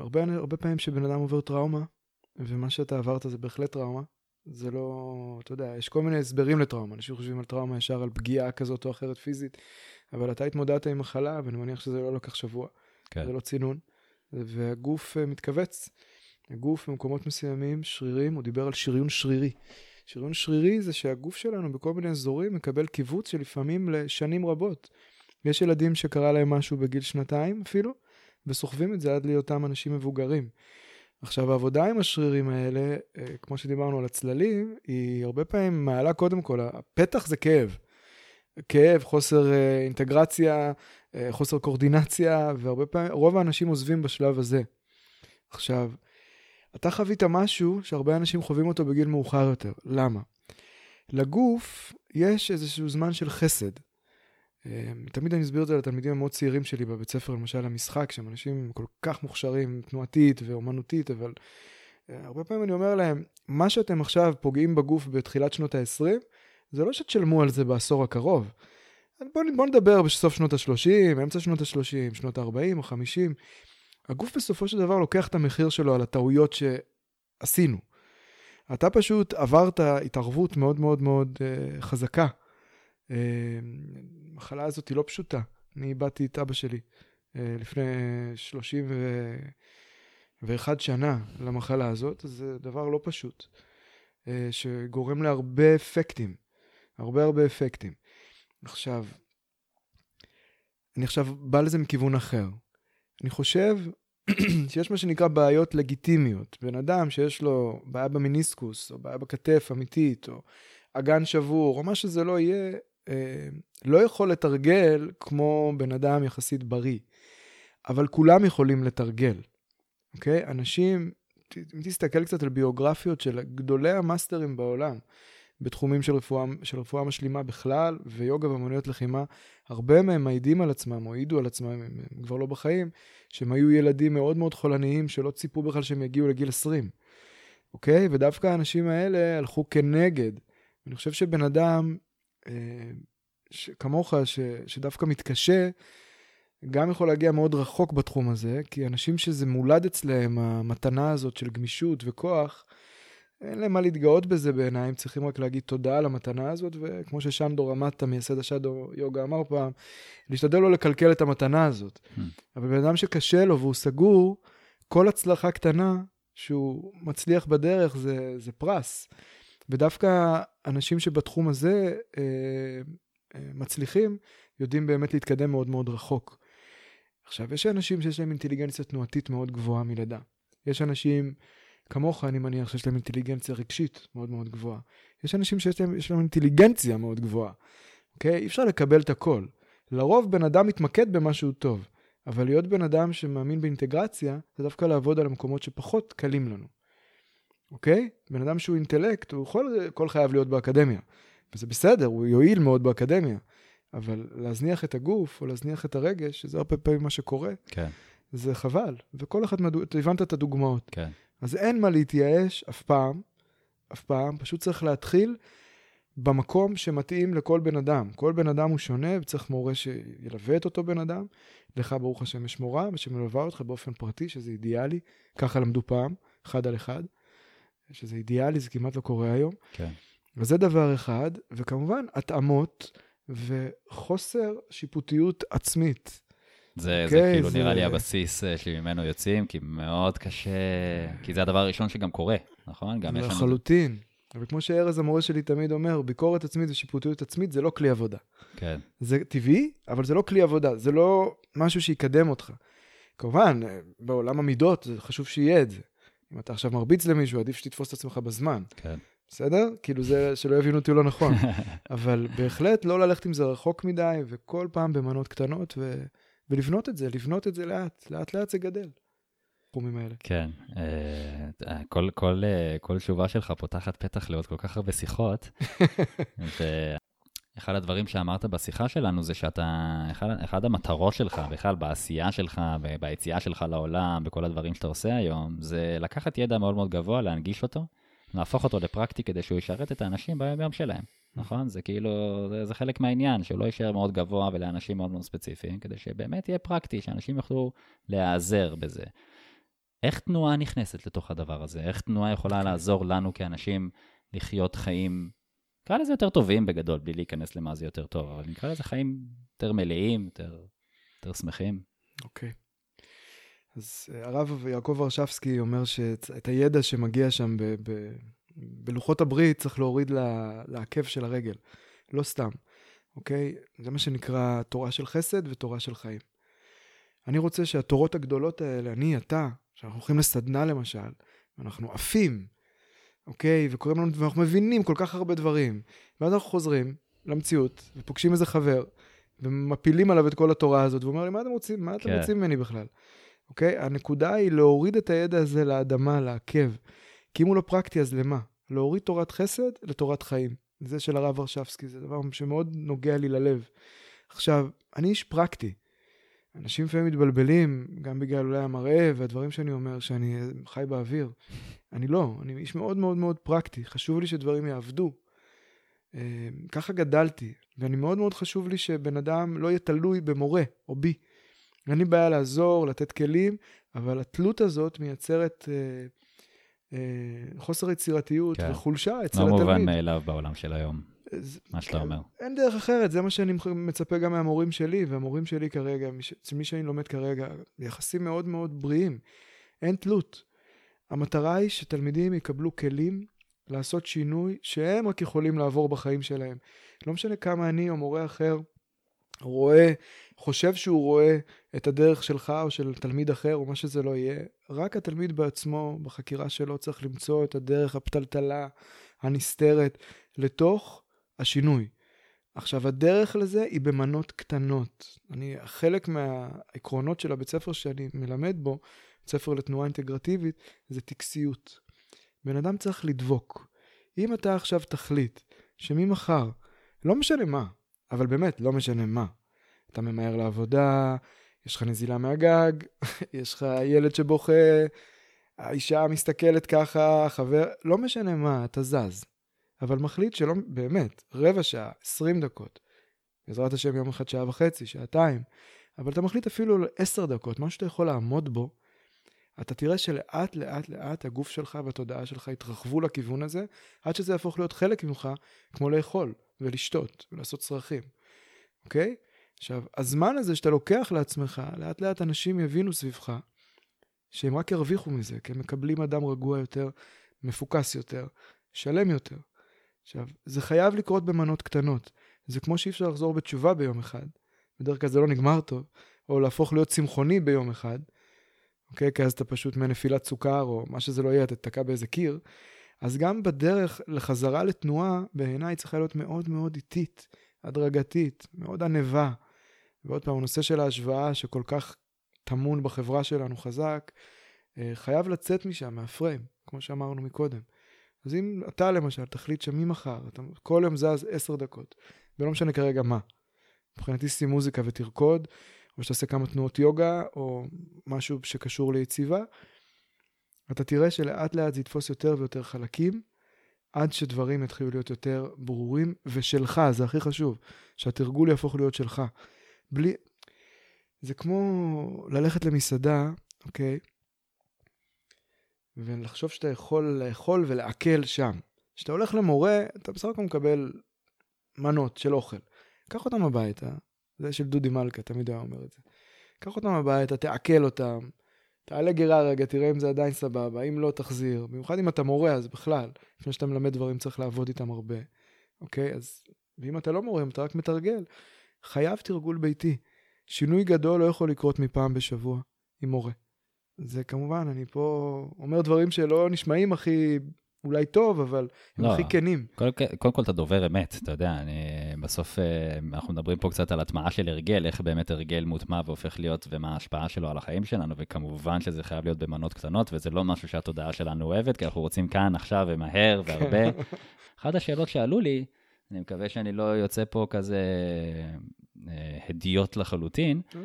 הרבה, הרבה פעמים שבן אדם עובר טראומה, ומה שאתה עברת זה בהחלט טראומה, זה לא, אתה יודע, יש כל מיני הסברים לטראומה. אנשים חושבים על טראומה ישר על פגיעה כזאת או אחרת פיזית, אבל אתה התמודדת עם מחלה, ואני מניח שזה לא לקח שבוע. כן. זה לא צינון. והגוף uh, מתכווץ. הגוף במקומות מסוימים, שרירים, הוא דיבר על שריון שרירי. שריון שרירי זה שהגוף שלנו בכל מיני אזורים מקבל קיבוץ שלפעמים לשנים רבות. יש ילדים שקרה להם משהו בגיל שנתיים אפילו, וסוחבים את זה עד להיותם אנשים מבוגרים. עכשיו, העבודה עם השרירים האלה, אה, כמו שדיברנו על הצללים, היא הרבה פעמים מעלה קודם כל, הפתח זה כאב. כאב, חוסר אה, אינטגרציה, אה, חוסר קורדינציה, והרבה פעמים, רוב האנשים עוזבים בשלב הזה. עכשיו, אתה חווית משהו שהרבה אנשים חווים אותו בגיל מאוחר יותר. למה? לגוף יש איזשהו זמן של חסד. אמ, תמיד אני מסביר את זה לתלמידים המאוד צעירים שלי בבית ספר, למשל למשחק, שהם אנשים כל כך מוכשרים תנועתית ואומנותית, אבל אה, הרבה פעמים אני אומר להם, מה שאתם עכשיו פוגעים בגוף בתחילת שנות ה-20, זה לא שתשלמו על זה בעשור הקרוב. בואו בוא נדבר בסוף שנות ה-30, אמצע שנות ה-30, שנות ה-40 או 50. הגוף בסופו של דבר לוקח את המחיר שלו על הטעויות שעשינו. אתה פשוט עברת התערבות מאוד מאוד מאוד uh, חזקה. המחלה אה, הזאת היא לא פשוטה. אני איבדתי את אבא שלי אה, לפני 31 שנה למחלה הזאת, זה דבר לא פשוט, אה, שגורם להרבה אפקטים, הרבה הרבה אפקטים. עכשיו, אני עכשיו בא לזה מכיוון אחר. אני חושב שיש מה שנקרא בעיות לגיטימיות. בן אדם שיש לו בעיה במיניסקוס, או בעיה בכתף אמיתית, או אגן שבור, או מה שזה לא יהיה, אה, לא יכול לתרגל כמו בן אדם יחסית בריא, אבל כולם יכולים לתרגל, אוקיי? אנשים, אם תסתכל קצת על ביוגרפיות של גדולי המאסטרים בעולם, בתחומים של רפואה, של רפואה משלימה בכלל, ויוגה ואמנויות לחימה, הרבה מהם מעידים על עצמם, או העידו על עצמם, הם, הם כבר לא בחיים, שהם היו ילדים מאוד מאוד חולניים, שלא ציפו בכלל שהם יגיעו לגיל 20, אוקיי? ודווקא האנשים האלה הלכו כנגד. אני חושב שבן אדם ש, כמוך, ש, שדווקא מתקשה, גם יכול להגיע מאוד רחוק בתחום הזה, כי אנשים שזה מולד אצלם, המתנה הזאת של גמישות וכוח, אין להם מה להתגאות בזה בעיניי, הם צריכים רק להגיד תודה על המתנה הזאת, וכמו ששנדו רמטה, מייסד השדו יוגה, אמר פעם, להשתדל לא לקלקל את המתנה הזאת. Hmm. אבל בן אדם שקשה לו והוא סגור, כל הצלחה קטנה שהוא מצליח בדרך זה, זה פרס. ודווקא אנשים שבתחום הזה אה, אה, מצליחים, יודעים באמת להתקדם מאוד מאוד רחוק. עכשיו, יש אנשים שיש להם אינטליגנציה תנועתית מאוד גבוהה מלידה. יש אנשים כמוך, אני מניח, שיש להם אינטליגנציה רגשית מאוד מאוד גבוהה. יש אנשים שיש להם, להם אינטליגנציה מאוד גבוהה, אוקיי? אי אפשר לקבל את הכל. לרוב בן אדם מתמקד במשהו טוב, אבל להיות בן אדם שמאמין באינטגרציה, זה דווקא לעבוד על המקומות שפחות קלים לנו. אוקיי? בן אדם שהוא אינטלקט, הוא יכול כל חייו להיות באקדמיה. וזה בסדר, הוא יועיל מאוד באקדמיה. אבל להזניח את הגוף או להזניח את הרגש, שזה הרבה פעמים מה שקורה, כן, זה חבל. וכל אחד, מהדוג... אתה הבנת את הדוגמאות. כן. אז אין מה להתייאש אף פעם, אף פעם, פשוט צריך להתחיל במקום שמתאים לכל בן אדם. כל בן אדם הוא שונה וצריך מורה שילווה את אותו בן אדם. לך ברוך השם יש מורה ושמלווה אותך באופן פרטי, שזה אידיאלי, ככה למדו פעם, אחד על אחד, שזה אידיאלי, זה כמעט לא קורה היום. כן. אז זה דבר אחד, וכמובן התאמות וחוסר שיפוטיות עצמית. זה, זה אוקיי, כאילו זה- נראה לי הבסיס אה, שממנו יוצאים, כי מאוד קשה, כי זה הדבר הראשון שגם קורה, נכון? גם יש לנו... לחלוטין. אבל כמו שארז המורה שלי תמיד אומר, ביקורת עצמית ושיפוטיות עצמית זה לא כלי עבודה. כן, זה טבעי, אבל זה לא כלי עבודה, זה לא משהו שיקדם אותך. כמובן, אה, בעולם המידות זה חשוב שיהיה את זה. אם אתה עכשיו מרביץ למישהו, עדיף שתתפוס את עצמך בזמן, כן. בסדר? כאילו זה, שלא יבינו אותי לא נכון. אבל בהחלט לא ללכת עם זה רחוק מדי, וכל פעם במנות קטנות, ו... ולבנות את זה, לבנות את זה לאט, לאט לאט זה גדל. התחומים האלה. כן, אה, כל, כל, אה, כל תשובה שלך פותחת פתח לעוד כל כך הרבה שיחות. ואחד הדברים שאמרת בשיחה שלנו זה שאתה, אחד, אחד המטרות שלך, בכלל בעשייה שלך, ב- ביציאה שלך לעולם, בכל הדברים שאתה עושה היום, זה לקחת ידע מאוד מאוד גבוה, להנגיש אותו, להפוך אותו לפרקטי כדי שהוא ישרת את האנשים ביום שלהם, נכון? זה כאילו, זה, זה חלק מהעניין, שהוא לא יישאר מאוד גבוה ולאנשים מאוד מאוד ספציפיים, כדי שבאמת יהיה פרקטי, שאנשים יוכלו להיעזר בזה. איך תנועה נכנסת לתוך הדבר הזה? איך תנועה יכולה לעזור לנו כאנשים לחיות חיים, נקרא לזה יותר טובים בגדול, בלי להיכנס למה זה יותר טוב, אבל נקרא לזה חיים יותר מלאים, יותר, יותר שמחים. אוקיי. אז אה, הרב יעקב ורשבסקי אומר שאת הידע שמגיע שם ב- ב- בלוחות הברית צריך להוריד ל- לעקב של הרגל. לא סתם, אוקיי? זה מה שנקרא תורה של חסד ותורה של חיים. אני רוצה שהתורות הגדולות האלה, אני, אתה, שאנחנו הולכים לסדנה למשל, ואנחנו עפים, אוקיי? וקוראים לנו, ואנחנו מבינים כל כך הרבה דברים. ואז אנחנו חוזרים למציאות, ופוגשים איזה חבר, ומפילים עליו את כל התורה הזאת, והוא אומר לי, מה אתם רוצים? מה אתם כן. רוצים ממני בכלל? אוקיי? הנקודה היא להוריד את הידע הזה לאדמה, לעכב. כי אם הוא לא פרקטי, אז למה? להוריד תורת חסד לתורת חיים. זה של הרב ורשבסקי, זה דבר שמאוד נוגע לי ללב. עכשיו, אני איש פרקטי. אנשים לפעמים מתבלבלים, גם בגלל אולי המראה והדברים שאני אומר, שאני חי באוויר. אני לא, אני איש מאוד מאוד מאוד פרקטי. חשוב לי שדברים יעבדו. אה, ככה גדלתי, ואני מאוד מאוד חשוב לי שבן אדם לא יהיה תלוי במורה או בי. אין לי בעיה לעזור, לתת כלים, אבל התלות הזאת מייצרת אה, אה, חוסר יצירתיות כן. וחולשה אצל לא התלמיד. מובן מאליו בעולם של היום, אז- מה שאתה כן, אומר. אין דרך אחרת, זה מה שאני מצפה גם מהמורים שלי, והמורים שלי כרגע, אצל מי שאני לומד כרגע, יחסים מאוד מאוד בריאים. אין תלות. המטרה היא שתלמידים יקבלו כלים לעשות שינוי שהם רק יכולים לעבור בחיים שלהם. לא משנה כמה אני או מורה אחר רואה, חושב שהוא רואה את הדרך שלך או של תלמיד אחר או מה שזה לא יהיה, רק התלמיד בעצמו, בחקירה שלו, צריך למצוא את הדרך הפתלתלה, הנסתרת, לתוך השינוי. עכשיו, הדרך לזה היא במנות קטנות. אני, חלק מהעקרונות של הבית ספר שאני מלמד בו, בית ספר לתנועה אינטגרטיבית, זה טקסיות. בן אדם צריך לדבוק. אם אתה עכשיו תחליט שממחר, לא משנה מה, אבל באמת, לא משנה מה, אתה ממהר לעבודה, יש לך נזילה מהגג, יש לך ילד שבוכה, האישה מסתכלת ככה, חבר, לא משנה מה, אתה זז. אבל מחליט שלא, באמת, רבע שעה, עשרים דקות, בעזרת השם יום אחד שעה וחצי, שעתיים, אבל אתה מחליט אפילו עשר דקות, משהו שאתה יכול לעמוד בו, אתה תראה שלאט לאט לאט הגוף שלך והתודעה שלך יתרחבו לכיוון הזה, עד שזה יהפוך להיות חלק ממך, כמו לאכול ולשתות ולעשות צרכים, אוקיי? עכשיו, הזמן הזה שאתה לוקח לעצמך, לאט לאט אנשים יבינו סביבך, שהם רק ירוויחו מזה, כי הם מקבלים אדם רגוע יותר, מפוקס יותר, שלם יותר. עכשיו, זה חייב לקרות במנות קטנות. זה כמו שאי אפשר לחזור בתשובה ביום אחד. בדרך כלל זה לא נגמר טוב. או להפוך להיות צמחוני ביום אחד. אוקיי? כי אז אתה פשוט מנפילת סוכר, או מה שזה לא יהיה, אתה תתקע באיזה קיר. אז גם בדרך לחזרה לתנועה, בעיניי צריכה להיות מאוד מאוד איטית, הדרגתית, מאוד ענווה. ועוד פעם, הנושא של ההשוואה, שכל כך טמון בחברה שלנו חזק, אה, חייב לצאת משם, מהפריים. כמו שאמרנו מקודם. אז אם אתה למשל תחליט שממחר, אתה כל יום זז עשר דקות, ולא משנה כרגע מה. מבחינתי שים מוזיקה ותרקוד, או שתעשה כמה תנועות יוגה, או משהו שקשור ליציבה, אתה תראה שלאט לאט זה יתפוס יותר ויותר חלקים, עד שדברים יתחילו להיות יותר ברורים, ושלך, זה הכי חשוב, שהתרגול יהפוך להיות שלך. בלי... זה כמו ללכת למסעדה, אוקיי? ולחשוב שאתה יכול לאכול ולעכל שם. כשאתה הולך למורה, אתה בסך הכל מקבל מנות של אוכל. קח אותם הביתה, זה של דודי מלכה, תמיד היה אומר את זה. קח אותם הביתה, תעכל אותם, תעלה גירה רגע, תראה אם זה עדיין סבבה, אם לא, תחזיר. במיוחד אם אתה מורה, אז בכלל, לפני שאתה מלמד דברים צריך לעבוד איתם הרבה, אוקיי? אז, ואם אתה לא מורה, אם אתה רק מתרגל, חייב תרגול ביתי. שינוי גדול לא יכול לקרות מפעם בשבוע עם מורה. זה כמובן, אני פה אומר דברים שלא נשמעים הכי אולי טוב, אבל הם לא, הכי כנים. קודם כל, כל אתה דובר אמת, אתה יודע, אני, בסוף אה, אנחנו מדברים פה קצת על הטמעה של הרגל, איך באמת הרגל מוטמע והופך להיות, ומה ההשפעה שלו על החיים שלנו, וכמובן שזה חייב להיות במנות קטנות, וזה לא משהו שהתודעה שלנו אוהבת, כי אנחנו רוצים כאן, עכשיו, ומהר, והרבה. אחת השאלות שעלו לי, אני מקווה שאני לא יוצא פה כזה אה, הדיוט לחלוטין, אה,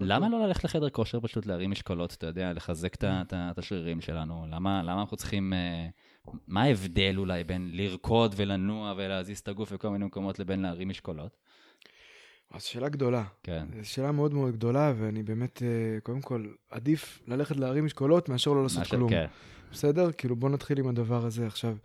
למה לא ללכת לחדר כושר פשוט להרים משקולות, אתה יודע, לחזק את השרירים שלנו? למה, למה אנחנו צריכים... אה, מה ההבדל אולי בין לרקוד ולנוע ולהזיז את הגוף בכל מיני מקומות לבין להרים משקולות? אז שאלה גדולה. כן. זו שאלה מאוד מאוד גדולה, ואני באמת, קודם כל, עדיף ללכת להרים משקולות מאשר לא לעשות כלום. כן. בסדר? כאילו, בוא נתחיל עם הדבר הזה עכשיו.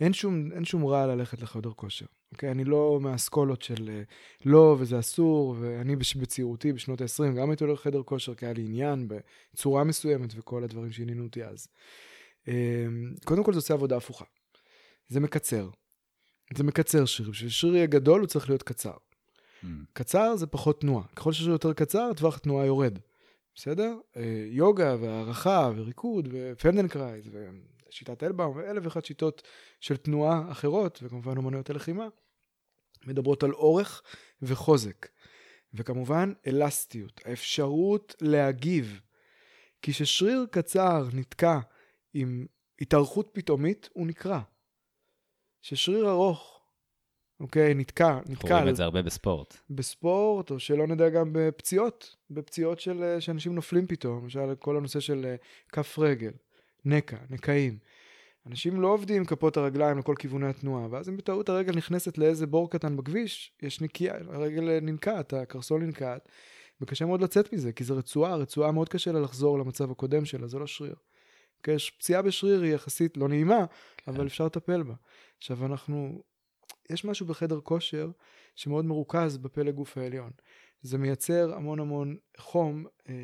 אין שום, אין שום רע ללכת לחדר כושר. אוקיי? אני לא מהאסכולות של אה, לא, וזה אסור, ואני בצעירותי, בשנות ה-20, גם הייתי הולך לחדר כושר, כי היה לי עניין בצורה מסוימת וכל הדברים שעניינו אותי אז. אמ, קודם כל זה עושה עבודה הפוכה. זה מקצר. זה מקצר שריר. בשביל שריר יהיה גדול, הוא צריך להיות קצר. Mm. קצר זה פחות תנועה. ככל ששריר יותר קצר, טווח התנועה יורד. בסדר? אה, יוגה והערכה וריקוד ופלדנקרייז ושיטת אלבאום ואלף ואחת שיטות של תנועה אחרות, וכמובן אומנויות הלחימה, מדברות על אורך וחוזק. וכמובן אלסטיות, האפשרות להגיב. כי כששריר קצר נתקע עם התארכות פתאומית, הוא נקרע. כששריר ארוך, אוקיי, נתקע, נתקע. אנחנו רואים את זה הרבה בספורט. בספורט, או שלא נדע גם בפציעות, בפציעות של, שאנשים נופלים פתאום, למשל כל הנושא של אה, כף רגל, נקע, נקעים. אנשים לא עובדים עם כפות הרגליים לכל כיווני התנועה, ואז אם בטעות הרגל נכנסת לאיזה בור קטן בכביש, יש נקייה, הרגל ננקעת, הקרסול ננקעת, וקשה מאוד לצאת מזה, כי זו רצועה, רצועה מאוד קשה לה לחזור למצב הקודם שלה, זה לא שריר. אוקיי? פציעה בשריר היא יחסית לא נעימה, כן. אבל אפשר לטפל בה. עכשיו אנחנו, יש משהו בחדר כושר שמאוד מרוכז בפלג גוף העליון. זה מייצר המון המון חום. אה,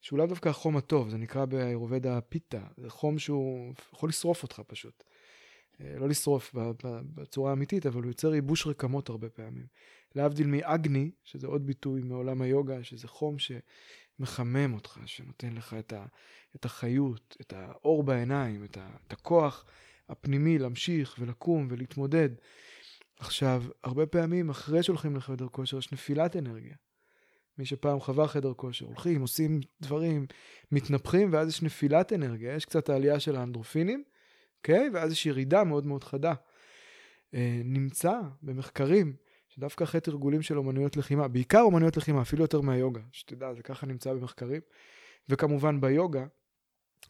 שהוא לאו דווקא החום הטוב, זה נקרא באירובדה פיתה, זה חום שהוא יכול לשרוף אותך פשוט. אה, לא לשרוף בצורה האמיתית, אבל הוא יוצר ייבוש רקמות הרבה פעמים. להבדיל מאגני, שזה עוד ביטוי מעולם היוגה, שזה חום שמחמם אותך, שנותן לך את, ה, את החיות, את האור בעיניים, את, ה, את הכוח הפנימי להמשיך ולקום ולהתמודד. עכשיו, הרבה פעמים אחרי שהולכים לחדר כושר יש נפילת אנרגיה. מי שפעם חווה חדר כושר, הולכים, עושים דברים, מתנפחים, ואז יש נפילת אנרגיה, יש קצת העלייה של האנדרופינים, אוקיי? Okay? ואז יש ירידה מאוד מאוד חדה. אה, נמצא במחקרים שדווקא אחרי תרגולים של אומנויות לחימה, בעיקר אומנויות לחימה, אפילו יותר מהיוגה, שתדע, זה ככה נמצא במחקרים. וכמובן ביוגה,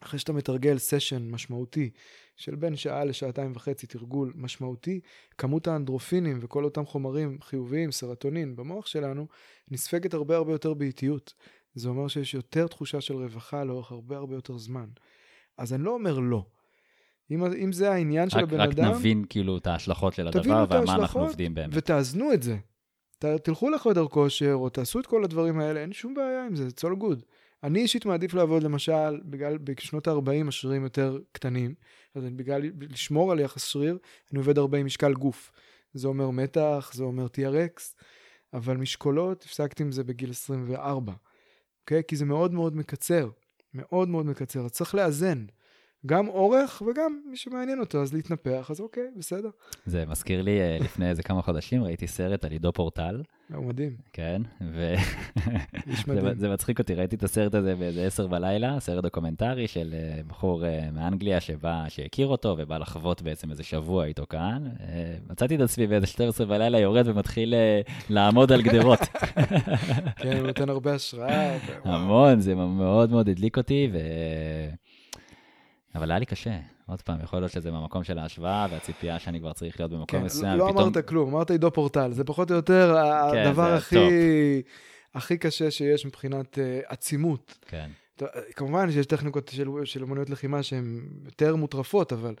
אחרי שאתה מתרגל סשן משמעותי של בין שעה לשעתיים וחצי תרגול משמעותי, כמות האנדרופינים וכל אותם חומרים חיוביים, סרטונין, במוח שלנו, נספגת הרבה הרבה יותר באיטיות. זה אומר שיש יותר תחושה של רווחה לאורך הרבה הרבה יותר זמן. אז אני לא אומר לא. אם, אם זה העניין רק, של הבן רק אדם... רק נבין כאילו את ההשלכות של הדבר ועל אנחנו עובדים באמת. ותאזנו את זה. ת, תלכו לחדר כושר או תעשו את כל הדברים האלה, אין שום בעיה עם זה, it's all good. אני אישית מעדיף לעבוד למשל, בגלל, בשנות ה-40 השרירים יותר קטנים, אז בגלל לשמור על יחס שריר, אני עובד הרבה עם משקל גוף. זה אומר מתח, זה אומר TRX, אבל משקולות, הפסקתי עם זה בגיל 24, אוקיי? כי זה מאוד מאוד מקצר, מאוד מאוד מקצר, אז צריך לאזן. גם אורך וגם מי שמעניין אותו, אז להתנפח, אז אוקיי, בסדר. זה מזכיר לי, אה, לפני איזה כמה חודשים ראיתי סרט על עידו פורטל, הוא מדהים. כן, ו... איש זה, מדהים. זה מצחיק אותי, ראיתי את הסרט הזה באיזה עשר בלילה, סרט דוקומנטרי של אה, בחור אה, מאנגליה שבא, שהכיר אותו ובא לחוות בעצם איזה שבוע איתו כאן. אה, מצאתי את עצמי באיזה 12 בלילה יורד ומתחיל לעמוד על גדרות. כן, הוא נותן הרבה השראה. המון, זה מאוד מאוד הדליק אותי, ו... אבל היה לי קשה. עוד פעם, יכול להיות שזה מהמקום של ההשוואה והציפייה שאני כבר צריך להיות במקום כן, מסוים. לא ופתאום- אמרת כלום, אמרת עידו פורטל. זה פחות או יותר כן, הדבר הכי... הכי קשה שיש מבחינת אה, עצימות. כן, טוב, כמובן שיש טכניקות של, של אמנויות לחימה שהן יותר מוטרפות, אבל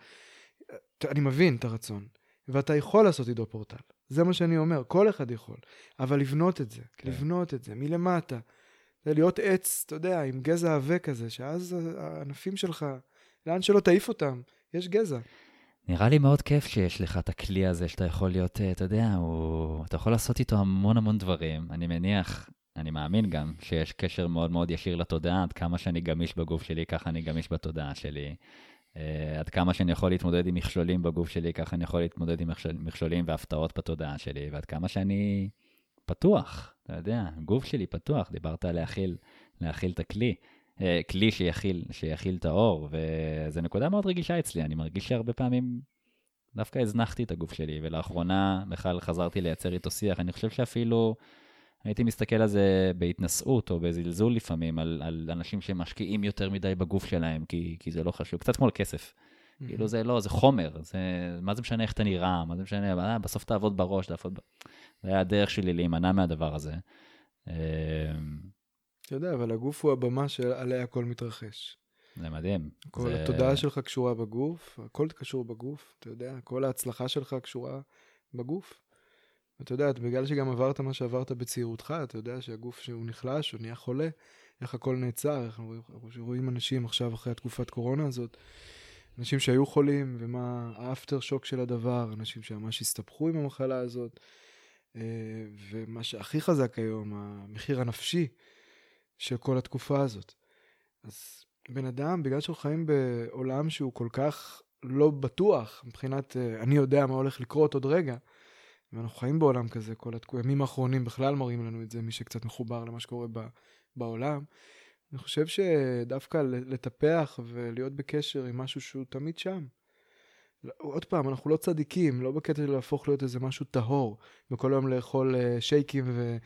אה, אני מבין את הרצון. ואתה יכול לעשות עידו פורטל. זה מה שאני אומר, כל אחד יכול. אבל לבנות את זה, כן. לבנות את זה מלמטה. זה להיות עץ, אתה יודע, עם גזע עבה כזה, שאז הענפים שלך, לאן שלא תעיף אותם, יש גזע. נראה לי מאוד כיף שיש לך את הכלי הזה, שאתה יכול להיות, אה, אתה יודע, הוא... אתה יכול לעשות איתו המון המון דברים. אני מניח, אני מאמין גם, שיש קשר מאוד מאוד ישיר לתודעה, עד כמה שאני גמיש בגוף שלי, ככה אני גמיש בתודעה שלי. אה, עד כמה שאני יכול להתמודד עם מכשולים בגוף שלי, ככה אני יכול להתמודד עם מכשול- מכשולים והפתעות בתודעה שלי, ועד כמה שאני פתוח, אתה יודע, הגוף שלי פתוח, דיברת על להכיל, להכיל את הכלי. אה, כלי שיכיל, שיכיל את האור, וזו נקודה מאוד רגישה אצלי. אני מרגיש שהרבה פעמים דווקא הזנחתי את הגוף שלי, ולאחרונה בכלל חזרתי לייצר איתו שיח. אני חושב שאפילו הייתי מסתכל על זה בהתנשאות או בזלזול לפעמים, על, על אנשים שמשקיעים יותר מדי בגוף שלהם, כי, כי זה לא חשוב. קצת כמו לכסף. כאילו זה לא, זה חומר, זה, מה זה משנה איך אתה נראה, מה זה משנה, אה, בסוף תעבוד בראש, תעבוד. זה היה הדרך שלי להימנע מהדבר הזה. אתה יודע, אבל הגוף הוא הבמה שעליה הכל מתרחש. זה מדהים. כל זה... התודעה שלך קשורה בגוף, הכל קשור בגוף, אתה יודע, כל ההצלחה שלך קשורה בגוף. אתה יודע, בגלל שגם עברת מה שעברת בצעירותך, אתה יודע שהגוף שהוא נחלש, הוא נהיה חולה, איך הכל נעצר, איך אנחנו רואים אנשים עכשיו אחרי התקופת קורונה הזאת, אנשים שהיו חולים, ומה האפטר שוק של הדבר, אנשים שממש הסתבכו עם המחלה הזאת, אה, ומה שהכי חזק היום, המחיר הנפשי של כל התקופה הזאת. אז בן אדם, בגלל שאנחנו חיים בעולם שהוא כל כך לא בטוח מבחינת אה, אני יודע מה הולך לקרות עוד רגע, ואנחנו חיים בעולם כזה, כל הימים האחרונים בכלל מראים לנו את זה, מי שקצת מחובר למה שקורה ב, בעולם. אני חושב שדווקא לטפח ולהיות בקשר עם משהו שהוא תמיד שם. עוד פעם, אנחנו לא צדיקים, לא בקטע של להפוך להיות איזה משהו טהור, וכל היום לאכול אה, שייקים ו...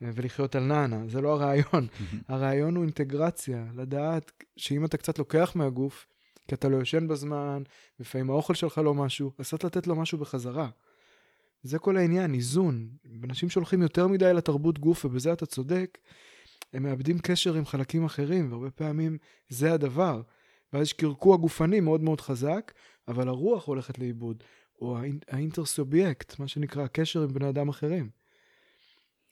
ולחיות על נאנה, זה לא הרעיון. הרעיון הוא אינטגרציה, לדעת שאם אתה קצת לוקח מהגוף, כי אתה לא יושן בזמן, לפעמים האוכל שלך לא משהו, אז צריך לתת לו משהו בחזרה. זה כל העניין, איזון. אנשים שהולכים יותר מדי לתרבות גוף, ובזה אתה צודק, הם מאבדים קשר עם חלקים אחרים, והרבה פעמים זה הדבר. ואז יש קרקוע גופני מאוד מאוד חזק, אבל הרוח הולכת לאיבוד, או האינטרסובייקט, מה שנקרא, הקשר עם בני אדם אחרים.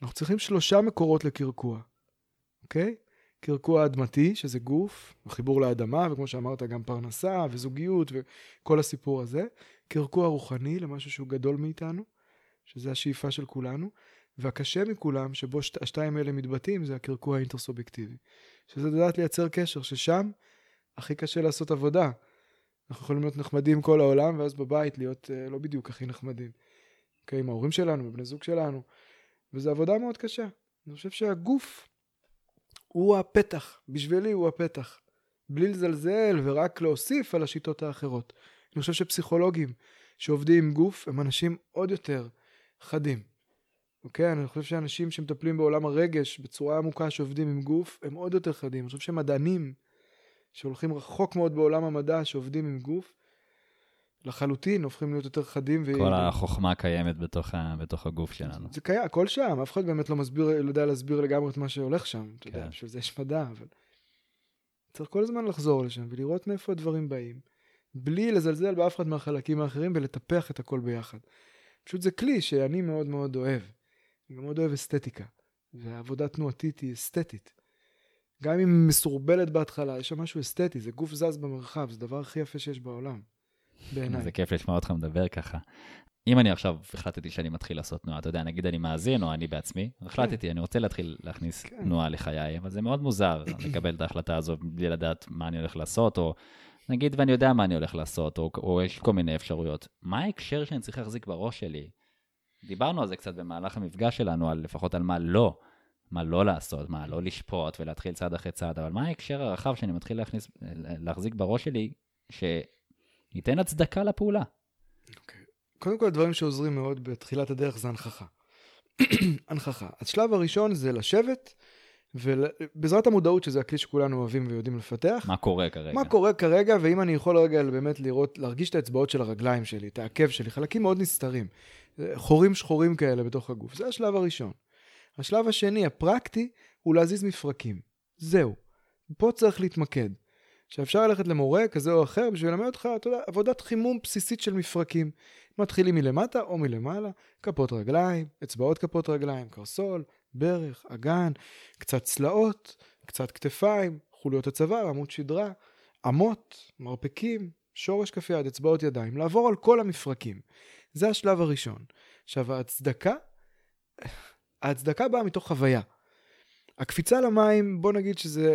אנחנו צריכים שלושה מקורות לקרקוע, אוקיי? קרקוע אדמתי, שזה גוף, החיבור לאדמה, וכמו שאמרת, גם פרנסה וזוגיות וכל הסיפור הזה. קרקוע רוחני למשהו שהוא גדול מאיתנו, שזה השאיפה של כולנו. והקשה מכולם, שבו שת, השתיים האלה מתבטאים, זה הקרקוע האינטרסובייקטיבי. שזה לדעת לייצר קשר, ששם הכי קשה לעשות עבודה. אנחנו יכולים להיות נחמדים כל העולם, ואז בבית להיות אה, לא בדיוק הכי נחמדים. אוקיי, עם ההורים שלנו, בבני זוג שלנו. וזו עבודה מאוד קשה. אני חושב שהגוף הוא הפתח, בשבילי הוא הפתח. בלי לזלזל ורק להוסיף על השיטות האחרות. אני חושב שפסיכולוגים שעובדים עם גוף הם אנשים עוד יותר חדים. אוקיי? אני חושב שאנשים שמטפלים בעולם הרגש בצורה עמוקה שעובדים עם גוף הם עוד יותר חדים. אני חושב שמדענים שהולכים רחוק מאוד בעולם המדע שעובדים עם גוף לחלוטין הופכים להיות יותר חדים. כל ו... החוכמה קיימת בתוך, ה... בתוך הגוף שלנו. זה קיים, הכל שם, אף אחד באמת לא מסביר, לא יודע להסביר לגמרי את מה שהולך שם. אתה כן. יודע, בשביל זה יש מדע, אבל... צריך כל הזמן לחזור לשם ולראות מאיפה הדברים באים, בלי לזלזל באף אחד מהחלקים האחרים ולטפח את הכל ביחד. פשוט זה כלי שאני מאוד מאוד אוהב. אני מאוד אוהב אסתטיקה, והעבודה תנועתית היא אסתטית. גם אם היא מסורבלת בהתחלה, יש שם משהו אסתטי, זה גוף זז במרחב, זה הדבר הכי יפה שיש בעולם. בעיניי. זה כיף לשמוע אותך מדבר ככה. אם אני עכשיו החלטתי שאני מתחיל לעשות תנועה, אתה יודע, נגיד אני מאזין או אני בעצמי, החלטתי, אני רוצה להתחיל להכניס כן. תנועה לחיי, אבל זה מאוד מוזר לקבל את ההחלטה הזו בלי לדעת מה אני הולך לעשות, או נגיד ואני יודע מה אני הולך לעשות, או, או יש כל מיני אפשרויות. מה ההקשר שאני צריך להחזיק בראש שלי דיברנו על זה קצת במהלך המפגש שלנו, על לפחות על מה לא, מה לא לעשות, מה לא לשפוט ולהתחיל צעד אחרי צעד, אבל מה ההקשר הרחב שאני מתחיל להכניס, להחזיק בראש שלי, שייתן הצדקה לפעולה? Okay. אוקיי. קודם כל, הדברים שעוזרים מאוד בתחילת הדרך זה הנכחה. הנכחה. השלב הראשון זה לשבת, ובעזרת המודעות, שזה הכלי שכולנו אוהבים ויודעים לפתח. מה קורה כרגע? מה קורה כרגע, ואם אני יכול רגע באמת לראות, להרגיש את האצבעות של הרגליים שלי, את העקב שלי, חלקים מאוד נסתרים. חורים שחורים כאלה בתוך הגוף. זה השלב הראשון. השלב השני, הפרקטי, הוא להזיז מפרקים. זהו. פה צריך להתמקד. שאפשר ללכת למורה כזה או אחר בשביל ללמד אותך, אתה יודע, עבודת חימום בסיסית של מפרקים. מתחילים מלמטה או מלמעלה, כפות רגליים, אצבעות כפות רגליים, קרסול, ברך, אגן, קצת צלעות, קצת כתפיים, חוליות הצוואר, עמוד שדרה, אמות, מרפקים, שורש כף יד, אצבעות ידיים, לעבור על כל המפרקים. זה השלב הראשון. עכשיו, ההצדקה, ההצדקה באה מתוך חוויה. הקפיצה למים, בוא נגיד שזה